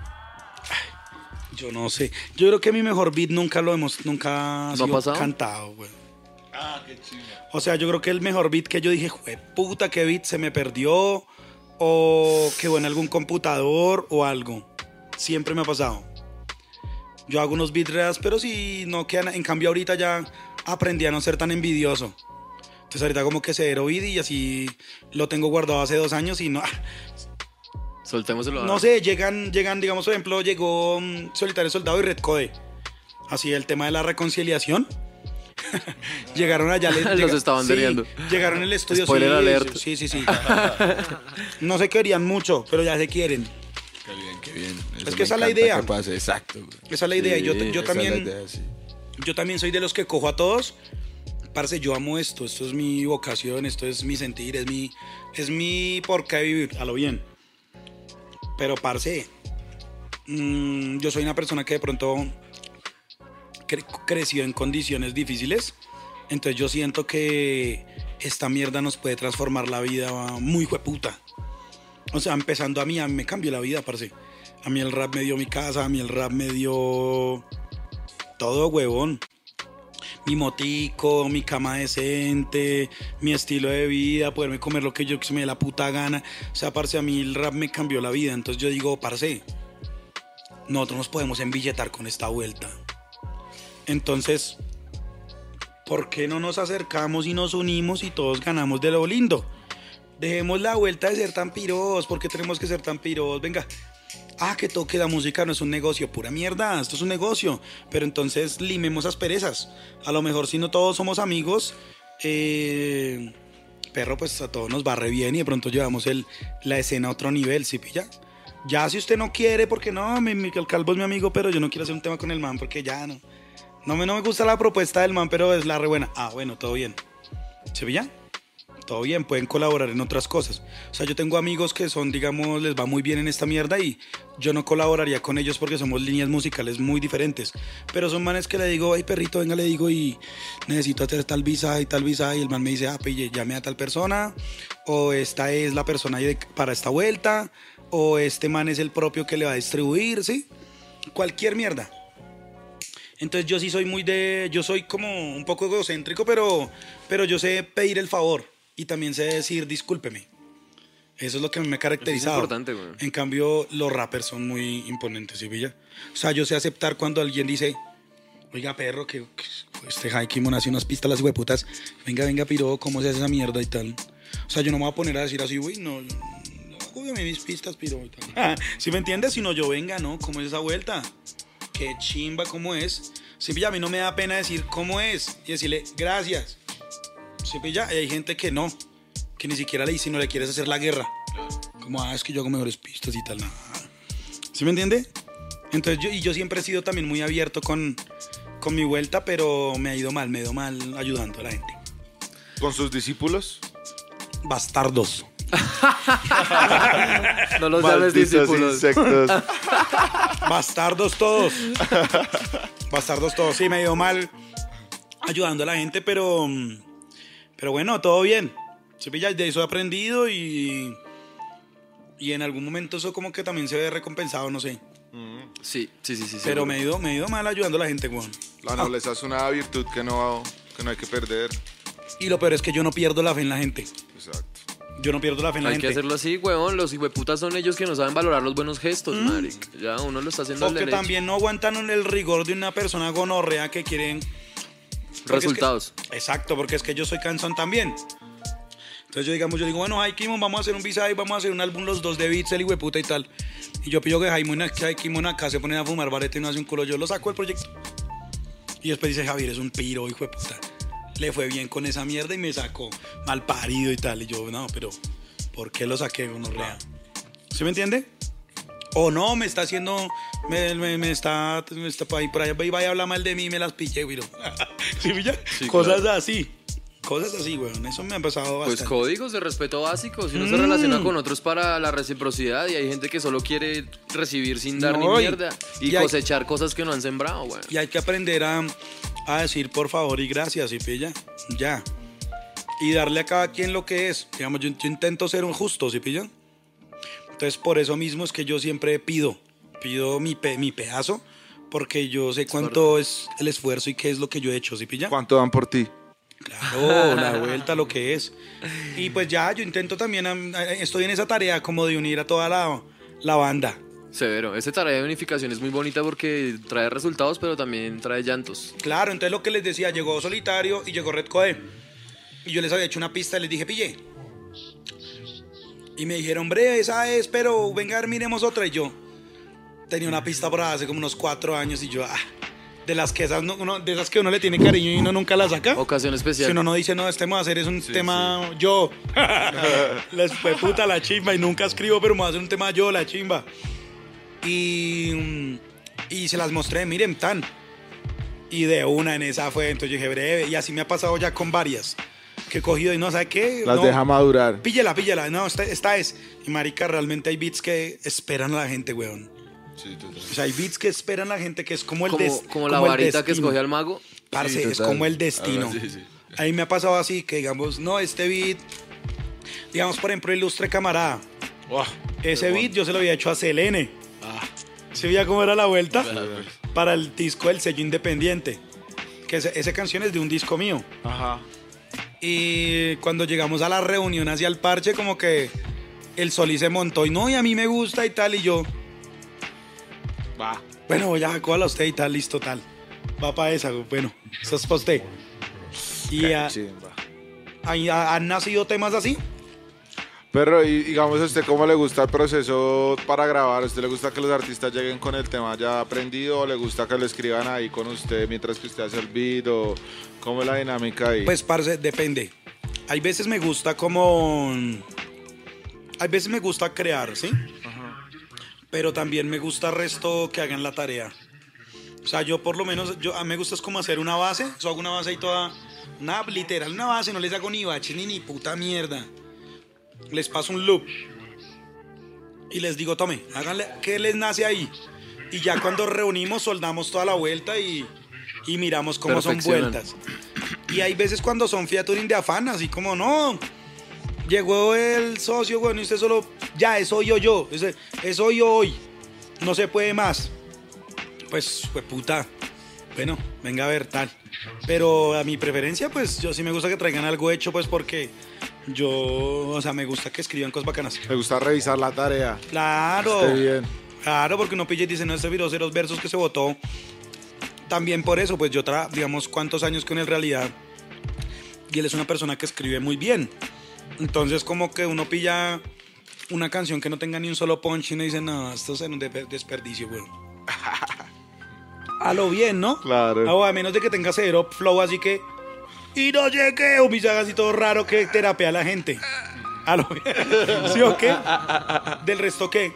Yo no sé. Yo creo que mi mejor beat nunca lo hemos, nunca ¿No ha pasado? cantado, güey. O sea, yo creo que el mejor beat que yo dije, jue puta, qué beat se me perdió. O quedó en algún computador o algo. Siempre me ha pasado. Yo hago unos beats reales, pero si no quedan. En cambio, ahorita ya aprendí a no ser tan envidioso. Entonces, ahorita como que cero beat y así lo tengo guardado hace dos años y no. Soltémoselo. No sé, llegan, llegan, digamos, por ejemplo, llegó mm, Solitario Soldado y Red Code. Así el tema de la reconciliación. llegaron allá. les- Los llega- estaban sí, deriendo. Llegaron al estudio. Spoiler sí, alert. Sí, sí, sí. no se querían mucho, pero ya se quieren. Qué bien, qué bien. Eso Es que esa es la idea. que pase, exacto. Esa es la idea. yo, también, idea, sí. yo también soy de los que cojo a todos. Parce, yo amo esto. Esto es mi vocación, esto es mi sentir, es mi, es mi por qué vivir, a lo bien. Pero, parce, mm, yo soy una persona que de pronto cre- creció en condiciones difíciles. Entonces yo siento que esta mierda nos puede transformar la vida muy hueputa. O sea, empezando a mí, a mí me cambió la vida, parce. A mí el rap me dio mi casa, a mí el rap me dio todo, huevón. Mi motico, mi cama decente, mi estilo de vida, poderme comer lo que yo me dé la puta gana. O sea, parce, a mí el rap me cambió la vida. Entonces yo digo, parce, nosotros nos podemos embilletar con esta vuelta. Entonces, ¿por qué no nos acercamos y nos unimos y todos ganamos de lo lindo? Dejemos la vuelta de ser tan piros, ¿por qué tenemos que ser tan piros? Venga, ah, que toque la música no es un negocio, pura mierda, esto es un negocio. Pero entonces limemos asperezas. A lo mejor si no todos somos amigos, eh, perro, pues a todos nos va re bien y de pronto llevamos el, la escena a otro nivel, ¿sí pilla? Ya si usted no quiere, porque no, mi- el calvo es mi amigo, pero yo no quiero hacer un tema con el man, porque ya no. No me, no me gusta la propuesta del man, pero es la re buena. Ah, bueno, todo bien. ¿Se todo bien, pueden colaborar en otras cosas. O sea, yo tengo amigos que son, digamos, les va muy bien en esta mierda y yo no colaboraría con ellos porque somos líneas musicales muy diferentes. Pero son manes que le digo, ay perrito, venga, le digo y necesito hacer tal visa y tal visa y el man me dice, ah, pille, llame a tal persona o esta es la persona para esta vuelta o este man es el propio que le va a distribuir, ¿sí? Cualquier mierda. Entonces yo sí soy muy de, yo soy como un poco egocéntrico, pero, pero yo sé pedir el favor y también sé decir discúlpeme. Eso es lo que me ha caracterizado. importante, güey. En cambio, los rappers son muy imponentes, ¿sí pilla? O sea, yo sé aceptar cuando alguien dice, oiga, perro, que, que este High Kimon hace unas pistas las hueputas. Venga, venga, piro, ¿cómo se hace esa mierda y tal? O sea, yo no me voy a poner a decir así, uy, no, no, mis pistas, piro y tal. ¿Sí me entiendes? Sino yo, venga, ¿no? ¿Cómo es esa vuelta? Qué chimba, ¿cómo es? Sí, pilla, a mí no me da pena decir cómo es y decirle gracias. Sí, pilla, y hay gente que no, que ni siquiera le dice, no le quieres hacer la guerra. Como, ah, es que yo hago mejores pistas y tal. ¿Sí me entiende? Entonces, yo, y yo siempre he sido también muy abierto con, con mi vuelta, pero me ha ido mal, me ha ido mal ayudando a la gente. Con sus discípulos. Bastardos. No los llames Malditos discípulos. insectos. Bastardos todos. Bastardos todos. Sí, me ha ido mal ayudando a la gente, pero. Pero bueno, todo bien. Se pilla, de eso he aprendido y. Y en algún momento eso como que también se ve recompensado, no sé. Sí, sí, sí, sí. sí, Pero me ha ido, me ha ido mal ayudando a la gente, weón. La nobleza es una virtud que no, que no hay que perder. Y lo peor es que yo no pierdo la fe en la gente. Exacto. Yo no pierdo la fe en la Hay que hacerlo así, weón. Los hijueputas son ellos que no saben valorar los buenos gestos, maric. Ya uno lo está haciendo O al que derecho. también no aguantan el rigor de una persona gonorrea que quieren Porque es que- Resultados. exacto, porque es que yo soy cansón también. Entonces yo digamos, yo digo, bueno, ay, Kimon, vamos a hacer un B-side, vamos a hacer un álbum los dos de beats, el puta y tal. Y yo pido que que Kimon acá se ponen a fumar barete y no hace un culo, yo lo saco del proyecto. Y después dice, Javier, es un piro, hijo de puta. Le fue bien con esa mierda y me sacó mal parido y tal. Y yo, no, pero ¿por qué lo saqué, gonorrea? ¿Sí me entiende? O no, me está haciendo, me, me, me está, me está por ahí, por ahí, vaya a hablar mal de mí y me las pillé, güey. ¿Sí? Sí, Cosas claro. así. Cosas así, weón. Eso me ha pasado Pues bastante. códigos de respeto básicos. Si uno se Mm. relaciona con otros para la reciprocidad y hay gente que solo quiere recibir sin dar No, ni y- mierda y, y hay- cosechar cosas que no han sembrado, weón. Y hay que aprender a, a decir por favor y gracias, ¿sí pilla? Ya. Y darle a cada quien lo que es. Digamos, yo, yo intento ser un justo, ¿sí pilla? Entonces, por eso mismo es que yo siempre pido, pido mi, pe- mi pedazo, porque yo sé cuánto es el esfuerzo y qué es lo que yo he hecho, ¿sí pilla? ¿Cuánto dan por ti? Claro, la vuelta, lo que es. Y pues ya, yo intento también, am, eh, estoy en esa tarea como de unir a toda la, la banda. Severo. Esta tarea de unificación es muy bonita porque trae resultados, pero también trae llantos. Claro, entonces lo que les decía, llegó Solitario y llegó Red Code. Y yo les había hecho una pista y les dije, pille. Y me dijeron, hombre, esa es, pero venga, miremos otra. Y yo tenía una pista por hace como unos cuatro años y yo, ah, de las que esas, no- uno- de esas que uno le tiene cariño y uno nunca la saca. Ocasión especial. Si uno no dice, no, este me va a hacer es un tema yo. Les fue puta la chimba y nunca escribo, pero me va a hacer un tema yo, la chimba. Y, y se las mostré, miren, tan. Y de una en esa fue, entonces yo dije, breve. Y así me ha pasado ya con varias. Que he cogido y no, ¿sabe qué? Las No, deja madurar. Píllela, píllela. No, esta, esta es. Y marica, realmente hay beats que esperan a la gente, weón. Sí, total. O sea, hay beats que esperan a la gente que es como el Como, des- como la el varita que destino. escoge al mago. Parce, Sí, es como el destino. Algo así, sí. Ahí me ha pasado así, que digamos, no, este beat, digamos, por ejemplo, Ilustre Camarada. Ese beat yo se lo había hecho a Selene. ¿Se veía cómo era la vuelta? Para el disco del sello independiente. Que ese- esa canción es de un disco mío. Ajá. Y cuando llegamos a la reunión hacia el parche, como que el Soli se montó y no, y a mí me gusta y tal, y yo. Va. Bueno, ¿cuál a usted y tal? Listo, tal. Va para esa, bueno, eso es para usted. Y ah, ha- han nacido temas así. Pero, y digamos, ¿a usted cómo le gusta el proceso para grabar? ¿A usted le gusta que los artistas lleguen con el tema ya aprendido le gusta que lo escriban ahí con usted mientras que usted hace el beat o cómo es la dinámica ahí? Pues, parce, depende. Hay veces me gusta como... Hay veces me gusta crear, ¿sí? Pero también me gusta resto que hagan la tarea. O sea, yo por lo menos, yo, a mí me gusta es como hacer una base. Yo hago una base ahí toda, una literal, una base. No les hago ni baches ni ni puta mierda. Les paso un loop. Y les digo, tome, háganle, ¿qué les nace ahí? Y ya cuando reunimos, soldamos toda la vuelta y, y miramos cómo son vueltas. Y hay veces cuando son featuring de afán, así como, no, llegó el socio, bueno, y usted solo, ya, es hoy o yo, es, es hoy o hoy, no se puede más. Pues, pues puta, bueno, venga a ver tal. Pero a mi preferencia, pues yo sí me gusta que traigan algo hecho, pues porque yo, o sea, me gusta que escriban cosas bacanas. Me gusta revisar la tarea. Claro. Esté bien. Claro, porque uno pilla y dice, no, este video los versos que se votó. También por eso, pues yo, tra digamos, cuántos años con él en realidad. Y él es una persona que escribe muy bien. Entonces, como que uno pilla una canción que no tenga ni un solo punch y uno dice, no, esto es un de- desperdicio, weón. A lo bien, ¿no? Claro. Ah, o a menos de que tenga cero flow, así que. Y no llegué, o me haga así todo raro que terapea a la gente. A lo bien. ¿Sí o qué? Del resto, ¿qué?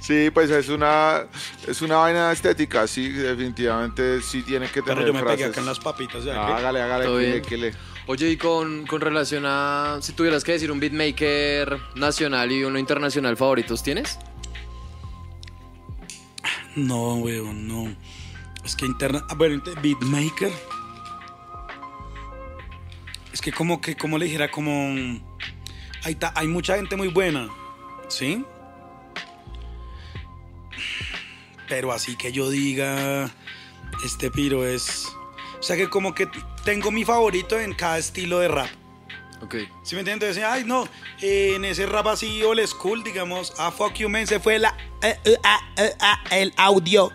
Sí, pues es una, es una vaina estética, sí, definitivamente sí tiene que Pero tener yo me pegué frases. acá en las papitas. ¿ya Ah, hágale, hágale, que le- que le- Oye, y con, con relación a si tuvieras que decir un beatmaker nacional y uno internacional favoritos, ¿tienes? No, weón, no. Es que interna. ah, Bueno, beatmaker. Es que como que, como le dijera, como. Hay, ta- hay mucha gente muy buena. ¿Sí? Pero así que yo diga. Este piro es. O sea que como que tengo mi favorito en cada estilo de rap. Ok. ¿Sí me entiendes? Entonces, ay, no, eh, en ese rap así old school, digamos, ah, fuck you, man, se fue la, eh, eh, ah, eh, ah, el audio.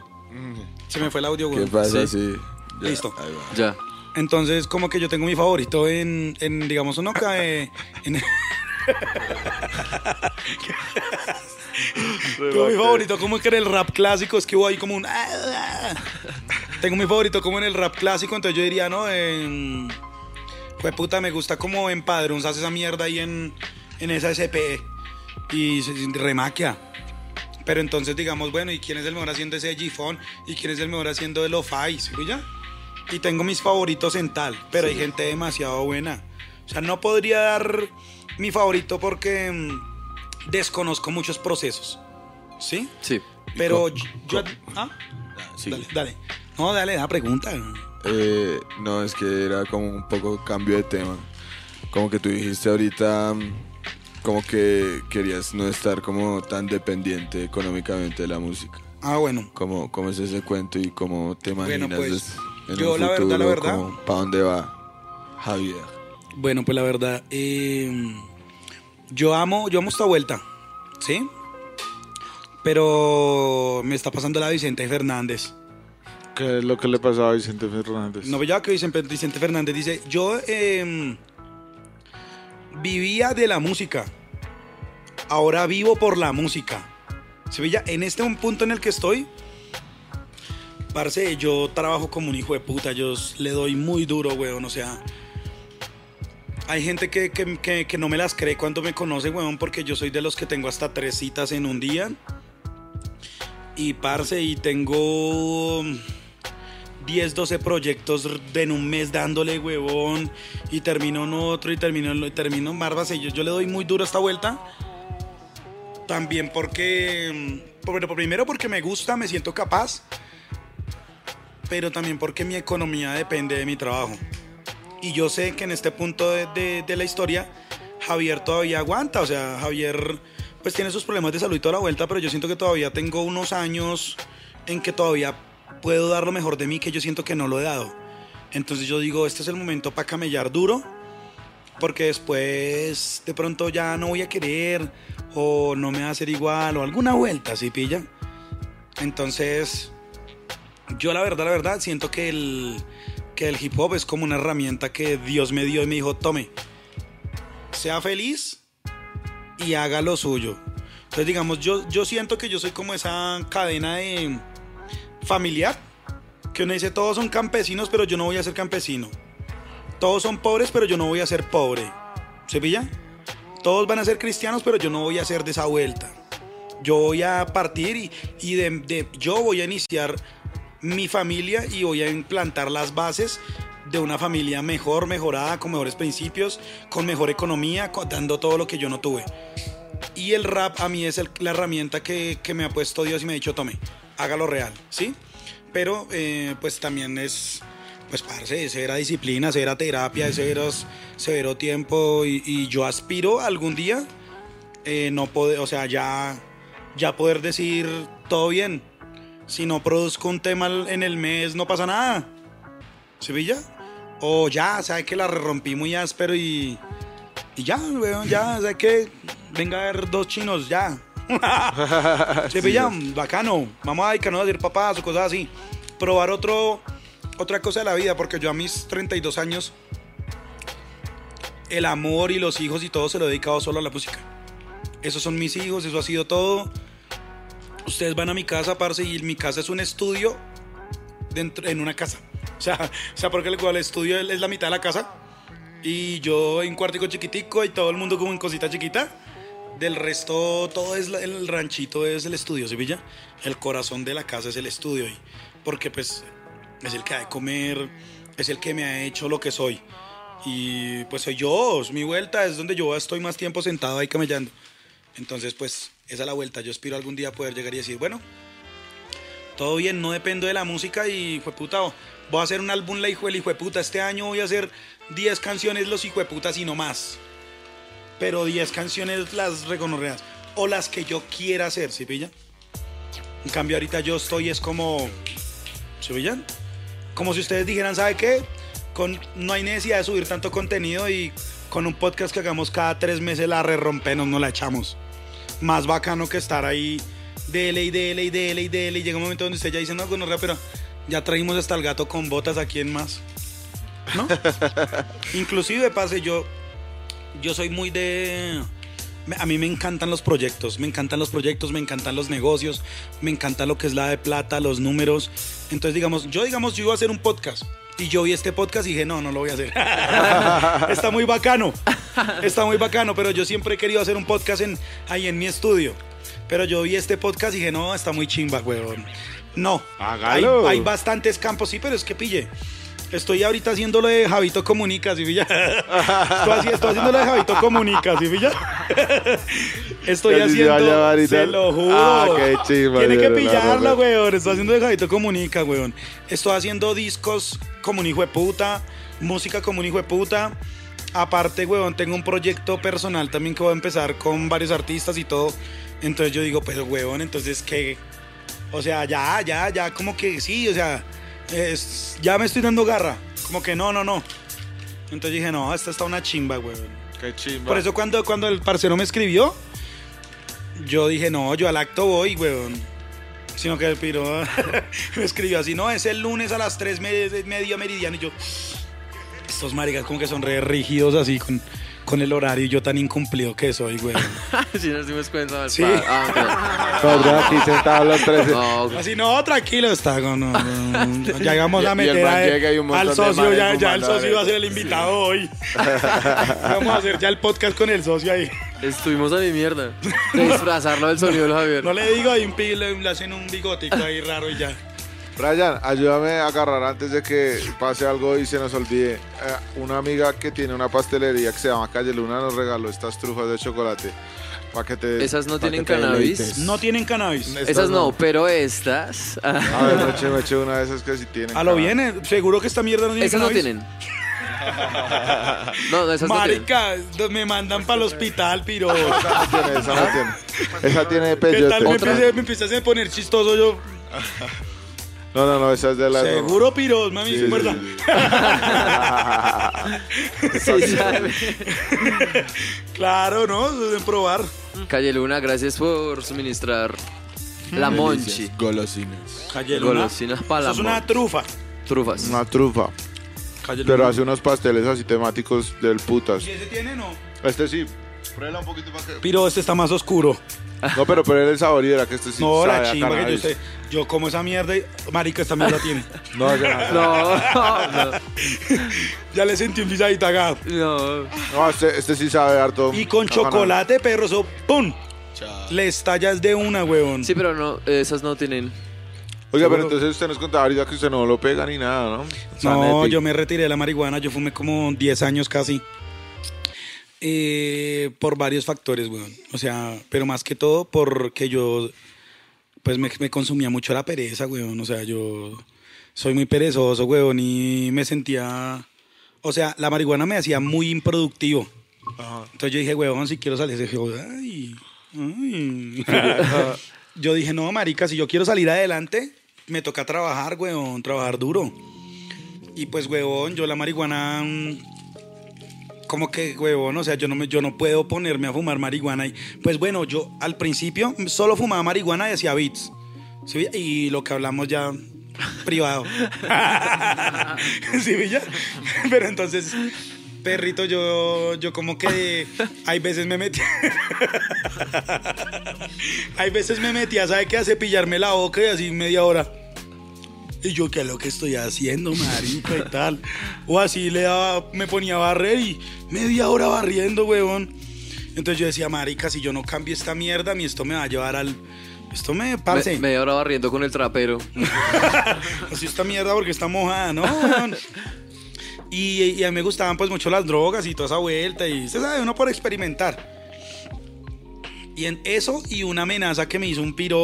Se me fue el audio, ¿Qué güey. pasa? Sí. Sí. Ya, Listo. ahí. Ya. Entonces, como que yo tengo mi favorito en, en digamos, uno cae. En, tengo mi favorito como que en el rap clásico, es que hubo ahí como un. Tengo mi favorito como en el rap clásico, entonces yo diría, ¿no? En. Pues puta, me gusta como en Padrón hace esa mierda ahí en, en esa SP. Y remaquia. Pero entonces digamos, bueno, ¿y quién es el mejor haciendo ese G-Phone? ¿Y quién es el mejor haciendo el Lo-Fi? ¿Sí, ya? Y tengo mis favoritos en tal, pero hay gente demasiado buena. O sea, no podría dar mi favorito porque mm, desconozco muchos procesos. ¿Sí? Sí. Pero yo... yo- ¿Ah? Sí. Dale, dale. No, dale, da pregunta. Eh, no, es que era como un poco cambio de tema. Como que tú dijiste ahorita, mm, como que querías no estar como tan dependiente económicamente de la música. Ah, bueno. ¿Cómo, cómo es ese cuento y cómo te Bueno, imaginas pues, des- en yo un la verdad, la verdad- ¿Para dónde va Javier? Bueno, pues la verdad, eh, yo amo, yo amo esta vuelta, ¿sí? Pero me está pasando la Vicente Fernández. ¿Qué es lo que le pasaba a Vicente Fernández? No, ya que Vicente, Vicente Fernández dice, yo eh, vivía de la música, ahora vivo por la música. ¿Se ve ya? En este un punto en el que estoy, parce, yo trabajo como un hijo de puta, yo le doy muy duro, weón, o sea... Hay gente que, que- que- no me las cree cuando me conoce, weón, porque yo soy de los que tengo hasta tres citas en un día. Y parce, y tengo 10, 12 proyectos en un mes dándole huevón y termino en otro y termino en, termino en barbas. y Yo, yo le doy muy duro esta vuelta. También porque, mm, bueno, primero porque me gusta, me siento capaz, pero también porque mi economía depende de mi trabajo. Y yo sé que en este punto de, de- de la historia, Javier todavía aguanta. O sea, Javier pues tiene sus problemas de salud y toda la vuelta, pero yo siento que todavía tengo unos años en que todavía puedo dar lo mejor de mí que yo siento que no lo he dado. Entonces yo digo, este es el momento para camellar duro, porque después de pronto ya no voy a querer o no me va a hacer igual o alguna vuelta, ¿sí pilla? Entonces, yo la verdad, la verdad, siento que el, que el hip hop es como una herramienta que Dios me dio y me dijo, tome, sea feliz y haga lo suyo. Entonces, digamos, yo, yo siento que yo soy como esa cadena de familiar, que uno dice, todos son campesinos, pero yo no voy a ser campesino. Todos son pobres, pero yo no voy a ser pobre. ¿Se pilla? Todos van a ser cristianos, pero yo no voy a ser de esa vuelta. Yo voy a partir y, y de, de- yo voy a iniciar mi familia y voy a implantar las bases de una familia mejor, mejorada, con mejores principios, con mejor economía, co- dando todo lo que yo no tuve. Y el rap a mí es el- la herramienta que, que me ha puesto Dios y me ha dicho, tome, hágalo real, ¿sí? Pero eh, pues también es, pues parce, severa disciplina, severa terapia, severos, severo tiempo y, y yo aspiro algún día, eh, no poder, o sea, ya, ya poder decir todo bien. Si no produzco un tema en el mes, no pasa nada. ¿Sevilla? O ya, sabe que la rompí muy áspero y, y ya, weón, ya, sabe que venga a ver dos chinos, ya. Se pilla, bacano. Vamos a dedicarnos a hacer papás o cosas así. Probar otro, otra cosa de la vida, porque yo a mis 32 años, el amor y los hijos y todo se lo he dedicado solo a la música. Esos son mis hijos, eso ha sido todo. Ustedes van a mi casa, parce, y mi casa es un estudio dentro, en una casa. O sea, o sea porque el, el estudio es la mitad de la casa. Y yo en cuartico chiquitico y todo el mundo como en cosita chiquita. Del resto, todo es el ranchito, es el estudio, ¿sí? El corazón de la casa es el estudio. Y, porque pues es el que ha de comer, es el que me ha hecho lo que soy. Y pues soy yo, mi vuelta, es donde yo estoy más tiempo sentado ahí camellando. Entonces pues esa es la vuelta. Yo espero algún día poder llegar y decir, bueno, todo bien, no dependo de la música y fue puta, voy a hacer un álbum la hijo de puta. Este año voy a hacer 10 canciones los hijo de putas y no más. Pero 10 canciones las reconorreas. O las que yo quiera hacer, ¿sí pilla? En cambio ahorita yo estoy es como... ¿Sí pillan? Como si ustedes dijeran, ¿sabe qué? Con, no hay necesidad de subir tanto contenido y con un podcast que hagamos cada tres meses la re rompemos, no la echamos. Más bacano que estar ahí dele y dele y dele y dele y llega un momento donde usted ya dice, no, gonorrea, pero ya traímos hasta el gato con botas aquí en más. ¿No? Inclusive, pase, yo, yo soy muy de... A mí me encantan los proyectos, me encantan los proyectos, me encantan los negocios, me encanta lo que es la de plata, los números. Entonces, digamos, yo, digamos, yo iba a hacer un podcast y yo vi este podcast y dije, no, no lo voy a hacer. está muy bacano, está muy bacano, pero yo siempre he querido hacer un podcast en, ahí en mi estudio. Pero yo vi este podcast y dije, no, está muy chimba, huevón. No, hay, hay bastantes campos, sí, pero es que pille. Estoy ahorita haciendo lo de Javito Comunica, ¿sí pilla? Estoy, estoy haciendo lo de Javito Comunica, ¿sí pilla? Estoy se haciendo, se lo juro. Ah, qué Tiene que pillarla, ropa. weón. Estoy haciendo de Javito Comunica, weón. Estoy haciendo discos como un hijo de puta, música como un hijo de puta. Aparte, weón, tengo un proyecto personal también que voy a empezar con varios artistas y todo. Entonces yo digo, pues, weón, entonces, ¿qué? O sea, ya, ya, ya, como que sí, o sea, es- ya me estoy dando garra. Como que no, no, no. Entonces dije, no, esta está una chimba, weón. Qué chimba. Por eso cuando, cuando el parcero me escribió, yo dije, no, yo al acto voy, weón. Sino que el piro me escribió así, no, es el lunes a las 3 medio meridiano. Y yo, estos maricas como que son re rígidos así con, con el horario y yo tan incumplido que soy, weón. si nos dimos cuenta del Sí. Ah, Nosotros aquí sentados los tres. ok. No, Así, no, tranquilo, está. No, no, Y- a y el meter man a- llega y un montón al de socio, manes ya, ya el fumando socio iba a ser el invitado hoy. Vamos a hacer ya el podcast con el socio ahí. estuvimos a mi mierda. De disfrazarlo del sonido del Javier. No le digo, hay un pi- le, le hacen un bigotico ahí raro y ya. Brian, ayúdame a agarrar antes de que pase algo y se nos olvide. Eh, una amiga que tiene una pastelería que se llama Calle Luna nos regaló estas trufas de chocolate. Para que te. Esas no pa' que tienen te cannabis. deleites. No tienen cannabis. Esas no, pero estas. A ver, me eché, me eché una de esas que sí tienen. A lo cannabis. bien, eh, seguro que esta mierda no tiene Esas no tienen. No, esas no tienen. Marica, me mandan para el hospital, piro. Esa no tiene, esa no tiene. Esa tiene ¿Qué peyote. tal me empecé a poner chistoso yo? No, no, no, esa es de la. Seguro, piros, mami, Sí, sí, sí, ¿verdad? Sí, sabe. Claro, ¿no? Eso Deben probar. Calle Luna, gracias por suministrar la monchi. Golosinas. Calle Luna. Golosinas para la es una trufa. Trufas. Una trufa. Calle Pero Luna. hace unos pasteles así temáticos del putas. ¿Y ese tiene no? Este sí. Pruébala un poquito para que. Piro, este está más oscuro. No, pero pruébale el sabor y verá que este sí. No, sabe la a chimba que yo cannabis. sé. Yo como esa mierda y... Marica, esta mierda tiene. No, ya. No, no, Ya le sentí un pisadito acá. no. No, este, este sí sabe harto. Y con a cannabis. chocolate, perro, eso, ¡pum! Le estallas de una, huevón. Sí, pero no, esas no tienen. Oiga, pero entonces usted nos contaba ahorita que usted no lo pega ni nada, ¿no? No, yo me retiré de la marihuana, yo fumé como 10 años casi. Eh, por varios factores, weón. O sea, pero más que todo porque yo, pues me, me consumía mucho la pereza, weón. O sea, yo soy muy perezoso, weón, y me sentía... O sea, la marihuana me hacía muy improductivo. Entonces yo dije, weón, si quiero salir, dije, ay, ay. yo dije, no, marica, si yo quiero salir adelante, me toca trabajar, weón, trabajar duro. Y pues, huevón, yo la marihuana. Como que, huevón, o sea, yo no, me, yo no puedo ponerme a fumar marihuana. Y, pues bueno, yo al principio solo fumaba marihuana y hacía beats. ¿sí? Y lo que hablamos ya privado. ¿Sí, Villa? Pero entonces, perrito, yo, yo como que hay veces me metí. hay veces me metía, ¿sabe qué? A cepillarme la boca y así media hora. Y yo, ¿qué es lo que estoy haciendo, marica y tal? O así le daba, me ponía a barrer y media hora barriendo, huevón. Entonces yo decía, marica, si yo no cambio esta mierda, mi esto me va a llevar al... Esto me, parce, Me- media hora barriendo con el trapero. así esta mierda porque está mojada, ¿no? Y, y a mí me gustaban pues mucho las drogas y toda esa vuelta y usted sabe, uno por experimentar. Y en eso y una amenaza que me hizo un piro...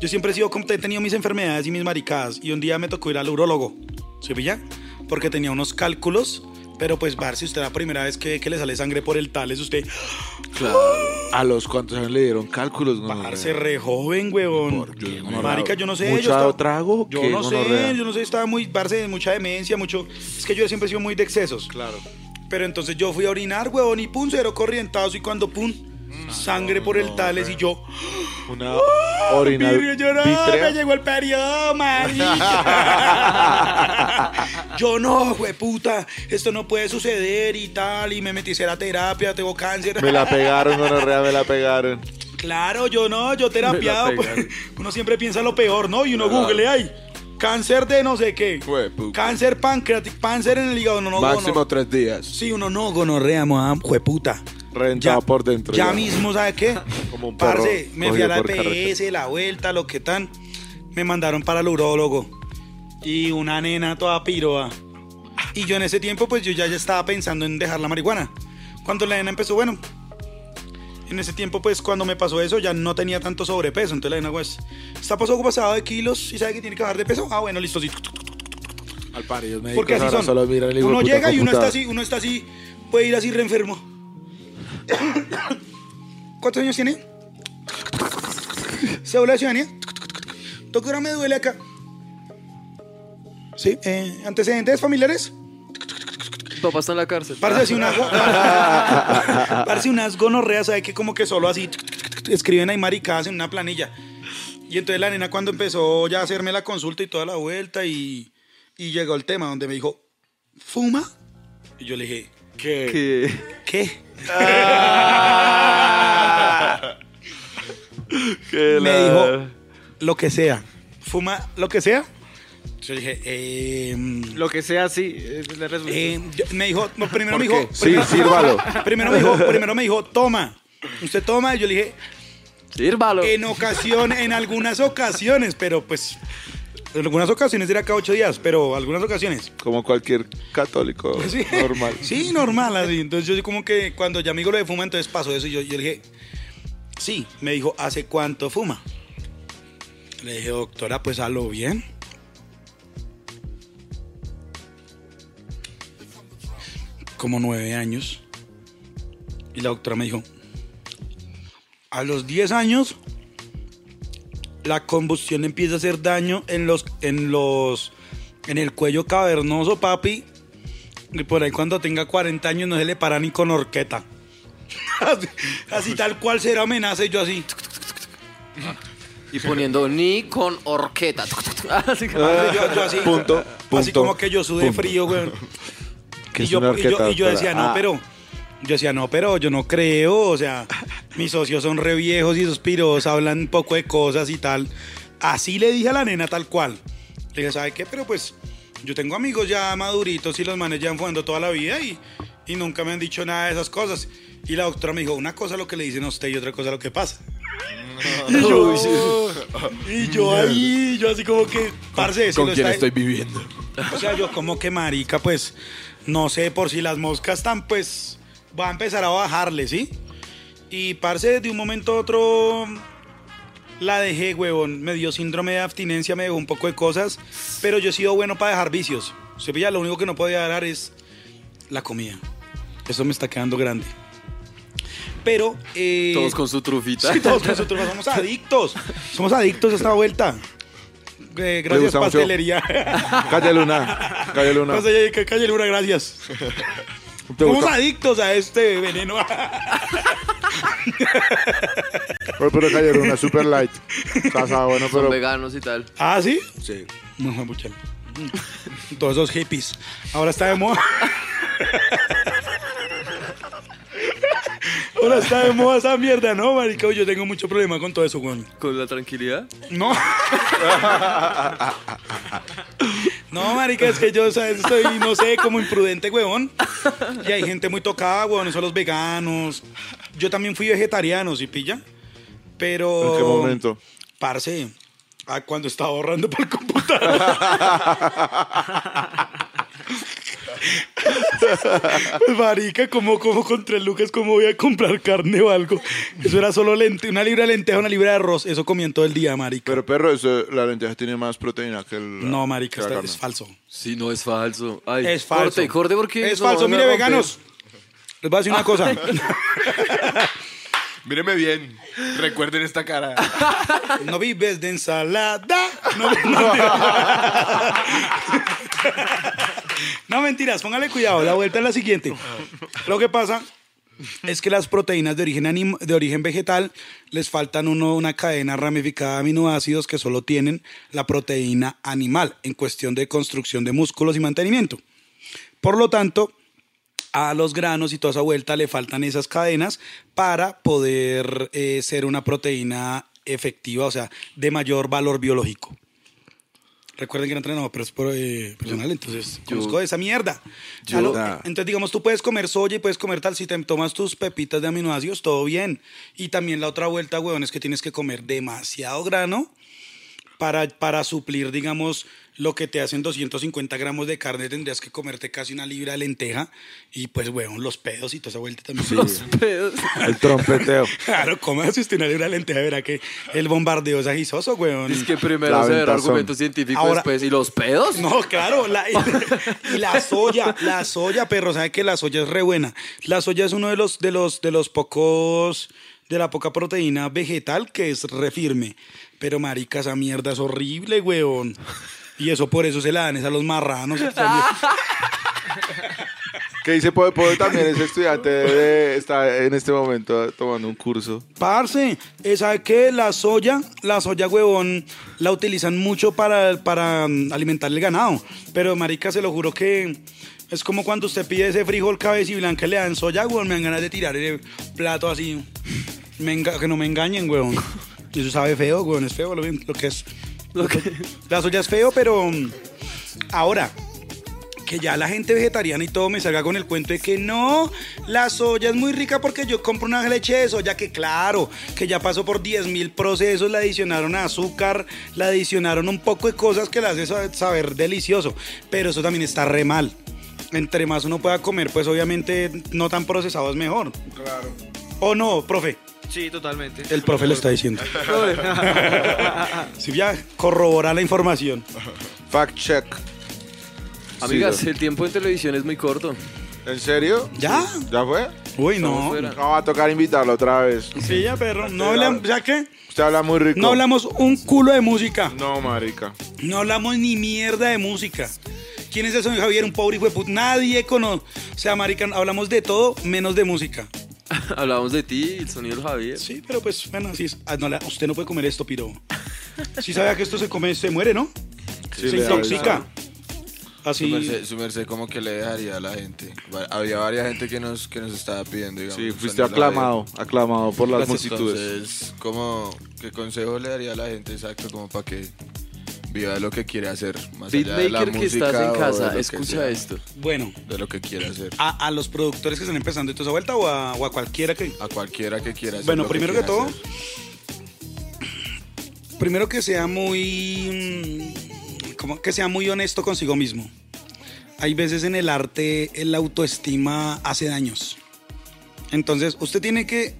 Yo siempre he sido como he tenido mis enfermedades y mis maricadas y un día me tocó ir al urólogo, ¿sí pilla? Porque tenía unos cálculos, pero pues Barsi, usted la primera vez que, que le sale sangre por el tales, usted ¿A los cuantos años le dieron cálculos? No, Parce, re joven, huevón. Marica, yo no sé. ¿Mucho yo estaba- trago? Yo ¿Qué no sé, yo no sé, estaba muy, parce, mucha demencia, mucho... Es que yo siempre he sido muy de excesos. Claro. Pero entonces yo fui a orinar, huevón, y pum, cero corrientazo, y cuando pum, sangre por el tales, y yo... Una yo no, vítrea. me llegó el periodo, marica. yo no, puta, esto no puede suceder y tal, y me metí a hacer terapia, tengo cáncer. Me la pegaron, gonorrea, me la pegaron. Claro, yo no, yo terapiado. pues, uno siempre piensa lo peor, ¿no? Y uno google ahí. Cáncer de no sé qué. Cáncer pancreático, cáncer en el hígado, no, no, Máximo tres días. Sí, uno no, gonorrea, moa, jueputa. Reventado por dentro, Ya, ya. mismo, ¿sabe qué? Como un perro Parce, me fui a la carretera. EPS, la vuelta, lo que tan. Me mandaron para el urólogo. Y una nena toda piroa. Y yo en ese tiempo, pues yo ya, ya estaba pensando en dejar la marihuana. Cuando la nena empezó, bueno. En ese tiempo, pues cuando me pasó eso, ya no tenía tanto sobrepeso. Entonces la nena, pues, está pasado pasado de kilos y sabe que tiene que bajar de peso. Ah, bueno, listo, sí. Al parido médicos Porque así son. solo miran el hijo uno llega y uno está así, uno está así, puede ir así re enfermo. ¿Cuántos años tiene? ¿Cédula de ciudadanía? Doctora, me duele acá. ¿Sí? eh, ¿Antecedentes familiares? Papá está en la cárcel. Parece así una... Parece unas gonorreas, ¿sabe? Que como que solo así escriben ahí maricadas en una planilla. Y entonces la nena cuando empezó ya a hacerme la consulta y toda la vuelta y, y llegó el tema donde me dijo, ¿fuma? Y yo le dije, ¿Qué? ¿qué? ¿Qué me la- dijo, lo que sea. ¿Fuma lo que sea? Yo dije, eh, Lo que sea, sí. es la eh, yo- me dijo, no, primero me ¿Por dijo? Sí, primero, sírvalo. primero me dijo, primero me dijo, toma. Usted toma, y yo le dije, Sírvalo. En ocasiones, en algunas ocasiones, pero pues. En algunas ocasiones era cada ocho días, pero algunas ocasiones. Como cualquier católico Sí. normal. Sí, normal, así. Entonces yo como que cuando ya dijo lo de fuma, entonces pasó eso y yo, yo le dije, sí, me dijo, ¿hace cuánto fuma? Le dije, doctora, pues a lo bien. Como nueve años. Y la doctora me dijo, a los 10 años, la combustión empieza a hacer daño en los, en los, en el cuello cavernoso, papi. Y por ahí cuando tenga 40 años no se le para ni con horqueta. así, así tal cual será amenaza y yo así. Y poniendo ni con horqueta. Así que- yo, yo así. Punto, Así punto, como que yo sudé punto. frío, güey. Que Y yo, y yo- y yo decía, no, Ah, pero. Yo decía, no, pero yo no creo. O sea, mis socios son re viejos y esos piros hablan un poco de cosas y tal. Así le dije a la nena tal cual. Le dije, ¿sabe qué? Pero pues, yo tengo amigos ya maduritos y los manes llevan fumando toda la vida y, y nunca me han dicho nada de esas cosas. Y la doctora me dijo, una cosa lo que le dicen a usted y otra cosa lo que pasa. Y yo, y yo ahí, yo así como que, parce, si ¿Con lo quién está- estoy viviendo? O sea, yo como que marica, pues, no sé, por si las moscas están, pues, va a empezar a bajarle, ¿sí? Y parce, de un momento a otro la dejé, huevón. Me dio síndrome de abstinencia, me dejó un poco de cosas, pero yo he sido bueno para dejar vicios. Se pilla, lo único que no podía dejar es la comida. Eso me está quedando grande. Pero... eh, Todos con su trufita. Sí, todos nosotros somos adictos. Somos adictos a esta vuelta. Eh, gracias, pastelería. Calle Luna. Calle Luna. Calle Luna, gracias. ¿Te Somos adictos a este veneno. Pero, pero Calle Luna, super light. Está bueno, Son pero. veganos y tal. ¿Ah, sí? Sí. No, mucha. Todos esos hippies. Ahora está de moda. Ahora está de moda esa mierda, ¿no, marica? Yo tengo mucho problema con todo eso, weón. Con la tranquilidad. No. No, marica, es que yo, ¿sabes? Estoy, no sé, como imprudente, huevón. Y hay gente muy tocada, huevón, son los veganos. Yo también fui vegetariano, ¿sí pilla? Pero... ¿En qué momento? Parce, ah, cuando estaba ahorrando por el computador. Marica, como, como con tres lucas, ¿cómo voy a comprar carne o algo? Eso era solo lente, una libra de lenteja, una libra de arroz. Eso comían todo el día, marica. Pero, perro, eso, la lenteja tiene más proteína que el. no, marica, que la está- carne. es falso. Sí, no es falso. Ay, Es falso. Corte, corte porque. Es no falso. Mire, veganos. Les voy a decir una cosa. Míreme bien. Recuerden esta cara. No vives de ensalada. No, no, No, mentiras, póngale cuidado. La vuelta es la siguiente. Lo que pasa es que las proteínas de origen, de origen vegetal les faltan uno, una cadena ramificada de aminoácidos que solo tienen la proteína animal en cuestión de construcción de músculos y mantenimiento. Por lo tanto, a los granos y toda esa vuelta le faltan esas cadenas para poder eh, ser una proteína efectiva, o sea, de mayor valor biológico. Recuerden que era entrenador pero es por, eh, personal, entonces conozco esa mierda. yo- lo- entonces, digamos, tú puedes comer soya y puedes comer tal, si te tomas tus pepitas de aminoácidos, todo bien. Y también la otra vuelta, huevón, es que tienes que comer demasiado grano para, para suplir, digamos, lo que te hacen 250 gramos de carne, tendrías que comerte casi una libra de lenteja. Y pues, weón, los pedos y toda esa vuelta también. Los pedos. El trompeteo. Claro, cómase usted una libra de lenteja, verá que el bombardeo es agisoso, weón. Es que primero se ver argumentos científicos, Ahora- después. ¿Y los pedos? No, claro, la, y, y la soya, la soya, perro, sabe que la soya es re buena. La soya es uno de los, de los, de los pocos, de la poca proteína vegetal que es re firme. Pero marica, esa mierda es horrible, weón. Y eso por eso se la dan es a los marranos. Que dice Poe Poe también es estudiante de, está en este momento tomando un curso. Parce, eh, ¿sabe qué? La soya, la soya, huevón, la utilizan mucho para, para mm, alimentar el ganado. Pero, marica, se lo juro que es como cuando usted pide ese frijol cabeza y blanca y le dan soya, huevón, me dan ganas de tirar el plato así. Me enga- que no me engañen, huevón. Eso sabe feo, huevón, es feo lo, lo que es. La soya es feo, pero mm, ahora, que ya la gente vegetariana y todo me salga con el cuento de que no, la soya es muy rica porque yo compro una leche de soya que claro, que ya pasó por 10 mil procesos, le adicionaron azúcar, le adicionaron un poco de cosas que le hace sa- saber delicioso, pero eso también está re mal. Entre más uno pueda comer, pues obviamente no tan procesado es mejor. Claro. ¿O no, profe? Sí, totalmente. El profe lo está diciendo. Si ya corrobora la información. Fact check. Amigas, Sí, el tiempo en televisión es muy corto. ¿En serio? ¿Ya? ¿Ya fue? Uy, no. No, va a tocar invitarlo otra vez. Sí, ya, perro. No hablamos, ¿ya qué? Usted habla muy rico. No hablamos un culo de música. No, marica. No hablamos ni mierda de música. ¿Quién es ese Javier? Un pobre hijo de puta. Nadie conoce. O sea, marica, hablamos de todo menos de música. Hablábamos de ti, el sonido del Javier. Sí, pero pues, bueno, así es. Ah, no, la- usted no puede comer esto, piro. Sí sabía que esto se come, se muere, ¿no? Sí, se le da intoxica. Su Así. merced, su merced como que le dejaría a la gente. Va- Había varias gente que nos, que nos estaba pidiendo, digamos. Sí, fuiste sonido de la aclamado, aclamado por las Gracias. multitudes. Entonces, como, ¿qué consejo le daría a la gente exacto como para que viva lo que quiere hacer? Más allá de la Beatmaker que música estás en o de casa, que escucha sea, esto. Bueno, De lo que quiere hacer. a, a los productores que están empezando toda esa vuelta o a, o a cualquiera que. A cualquiera que quiera hacer. Bueno, lo primero que, quiera todo, hacer. primero que sea muy. mm, como que sea muy honesto consigo mismo. Hay veces en el arte la autoestima hace daños. Entonces, usted tiene que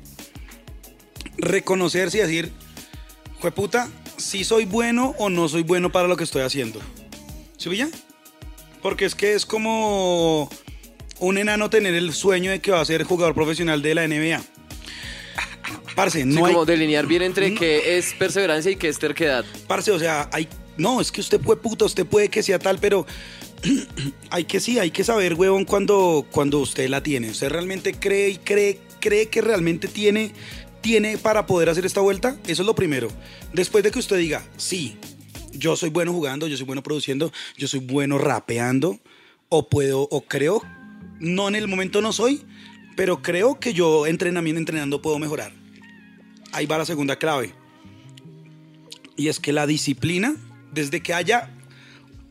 reconocerse y decir, puta, si soy bueno o no soy bueno para lo que estoy haciendo. ¿Sí pilla? Porque es que es como un enano tener el sueño de que va a ser jugador profesional de la NBA. Parce, Sí, no hay, como delinear bien entre qué es perseverancia y qué es terquedad. parce, o sea, hay, no, es que usted puede puta, usted puede que sea tal, pero hay que sí, hay que saber, huevón, cuando, cuando usted la tiene. ¿Usted realmente cree y cree, cree que realmente tiene, tiene para poder hacer esta vuelta? Eso es lo primero. Después de que usted diga, sí, yo soy bueno jugando, yo soy bueno produciendo, yo soy bueno rapeando, o puedo, o creo, no en el momento no soy, pero creo que yo entrenamiento, entrenando puedo mejorar. Ahí va la segunda clave. Y es que la disciplina, desde que haya,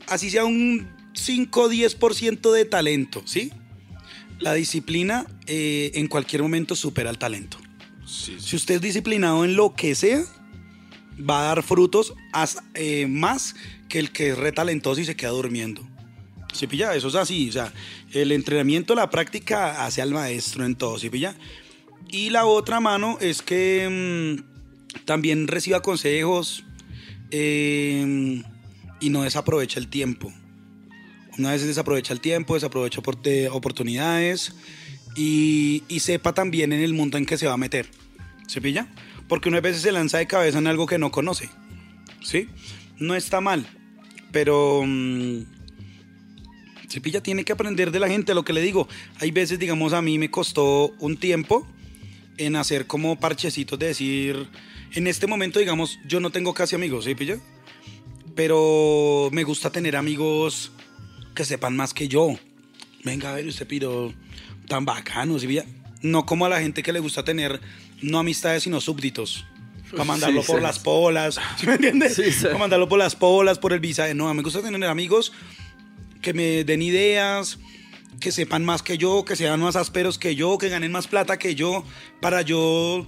así sea un 5 o 10% de talento, ¿sí? La disciplina eh, en cualquier momento supera el talento. Si usted es disciplinado en lo que sea, va a dar frutos as- eh, más que el que es retalentoso y se queda durmiendo. ¿Sí pilla? Eso es así. O sea, el entrenamiento, la práctica hace al maestro en todo. ¿Sí pilla? Y la otra mano es que mm, también reciba consejos eh, y no desaprovecha el tiempo. Una vez desaprovecha el tiempo, desaprovecha opor- de oportunidades y, y sepa también en el mundo en que se va a meter. ¿Se pilla? Porque una vez se lanza de cabeza en algo que no conoce. ¿Sí? No está mal, pero mm, se pilla tiene que aprender de la gente. Lo que le digo, hay veces, digamos, a mí me costó un tiempo en hacer como parchecitos de decir, en este momento, digamos, yo no tengo casi amigos, ¿sí? Pero me gusta tener amigos que sepan más que yo. Venga, a ver, usted piro tan bacano, ¿sí pilla? No como a la gente que le gusta tener no amistades, sino súbditos. Para mandarlo Sí, por sí. las polas, ¿sí me entiendes? Para mandarlo por las polas, por el visaje. No, me gusta tener amigos que me den ideas, que sepan más que yo, que sean más ásperos que yo, que ganen más plata que yo, para yo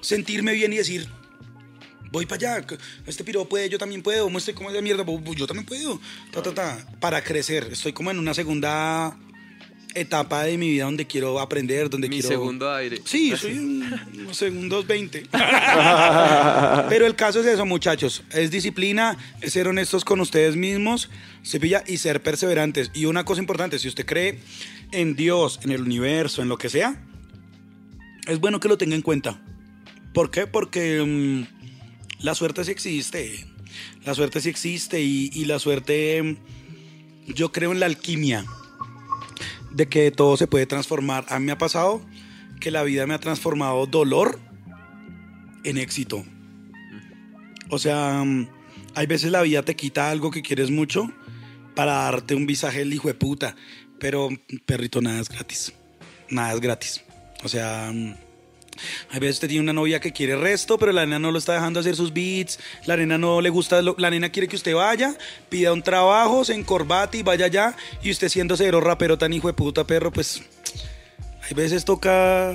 sentirme bien y decir, voy para allá, este piro puede, yo también puedo, muestre cómo es de mierda, yo también puedo, ta, ta, ta, para crecer. Estoy como en una segunda etapa de mi vida donde quiero aprender, donde Mi quiero... segundo aire. Sí, soy un, unos segundos 20. Pero el caso es eso, muchachos. Es disciplina, es ser honestos con ustedes mismos, se pilla, y ser perseverantes. Y una cosa importante, si usted cree en Dios, en el universo, en lo que sea, es bueno que lo tenga en cuenta. ¿Por qué? Porque mm, la suerte sí existe. La suerte sí existe y, y la suerte, yo creo en la alquimia de que todo se puede transformar. A mí me ha pasado que la vida me ha transformado dolor en éxito. O sea, mm, hay veces la vida te quita algo que quieres mucho para darte un visaje el hijo de puta. Pero, perrito, nada es gratis. Nada es gratis. O sea, hay veces usted tiene una novia que quiere resto, pero la nena no lo está dejando hacer sus beats. La nena no le gusta, la nena quiere que usted vaya, pida un trabajo, se encorbate y vaya allá. Y usted siendo cero rapero tan hijo de puta perro, pues hay veces toca,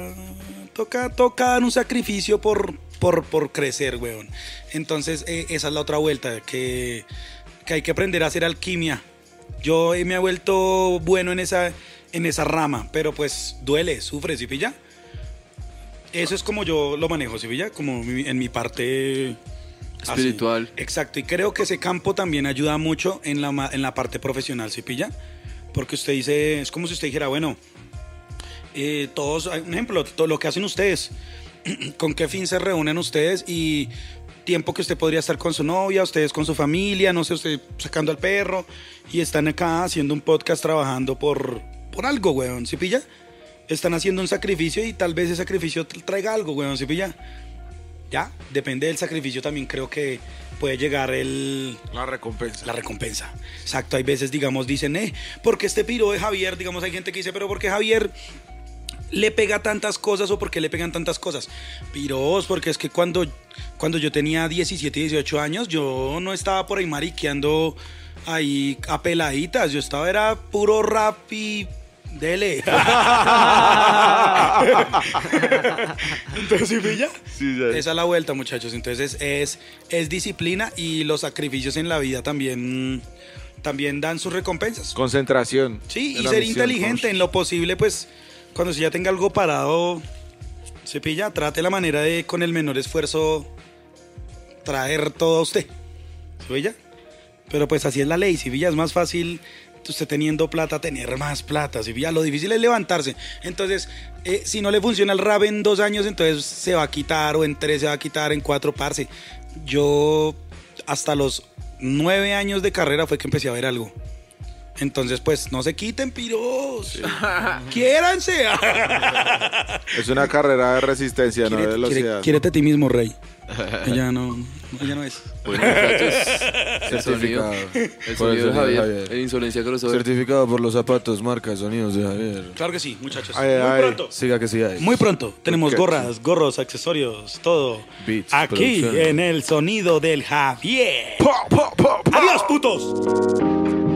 toca, toca dar un sacrificio por, por, por crecer, weón. Entonces eh, esa es la otra vuelta, que, que hay que aprender a hacer alquimia. Yo eh, me he vuelto bueno en esa, en esa rama, pero pues duele, sufre, ¿sí pilla? Eso es como yo lo manejo, ¿sí pilla? Como en mi parte... así. Espiritual. Exacto, y creo que ese campo también ayuda mucho en la, en la parte profesional, ¿sí pilla? Porque usted dice, es como si usted dijera, bueno, eh, todos, un ejemplo, todo lo que hacen ustedes, con qué fin se reúnen ustedes y tiempo que usted podría estar con su novia, ustedes con su familia, no sé, usted sacando al perro y están acá haciendo un podcast trabajando por, por algo, weón, ¿sí pilla? Están haciendo un sacrificio y tal vez ese sacrificio tra- traiga algo, weón, ¿sí pilla? Ya, depende del sacrificio también creo que puede llegar el, La recompensa. la recompensa. Exacto, hay veces, digamos, dicen, eh, porque este piro de Javier, digamos, hay gente que dice, pero porque Javier le pega tantas cosas o porque le pegan tantas cosas. Piros, porque es que cuando, cuando yo tenía 17, 18 años, yo no estaba por ahí mariqueando ahí a peladitas, yo estaba, era puro rap y Dele. Entonces, ¿sí pilla? Sí, ya. Esa es la vuelta, muchachos. Entonces es, es disciplina y los sacrificios en la vida también, también dan sus recompensas. Concentración. Sí, y ser misión. inteligente en lo posible, pues cuando se ya tenga algo parado, se pilla, trate la manera de con el menor esfuerzo traer todo a usted. ¿Se pilla? Pero pues así es la ley, si pilla es más fácil usted teniendo plata, tener más plata, si pilla, lo difícil es levantarse. Entonces, eh, si no le funciona el rap en dos años, entonces se va a quitar, o en tres se va a quitar, en cuatro, parce. Yo hasta los nueve años de carrera fue que empecé a ver algo. Entonces, pues, no se quiten, piros. Quiéranse. Es una carrera de resistencia, no de velocidad. quiere- quiérete a ti mismo, Rey. Ella no, ella no es. Bueno, muchachos, el Certificado. el Por el sonido de Javier, Javier. en Insolencia Crossover. Certificado por los zapatos, marca, sonidos de Javier. Claro que sí, muchachos. Ay, muy ay. pronto. Siga que siga. Muy pronto. Tenemos gorras, gorros, accesorios, todo. Beats, Aquí producción. en el sonido del Javier. Adiós, putos.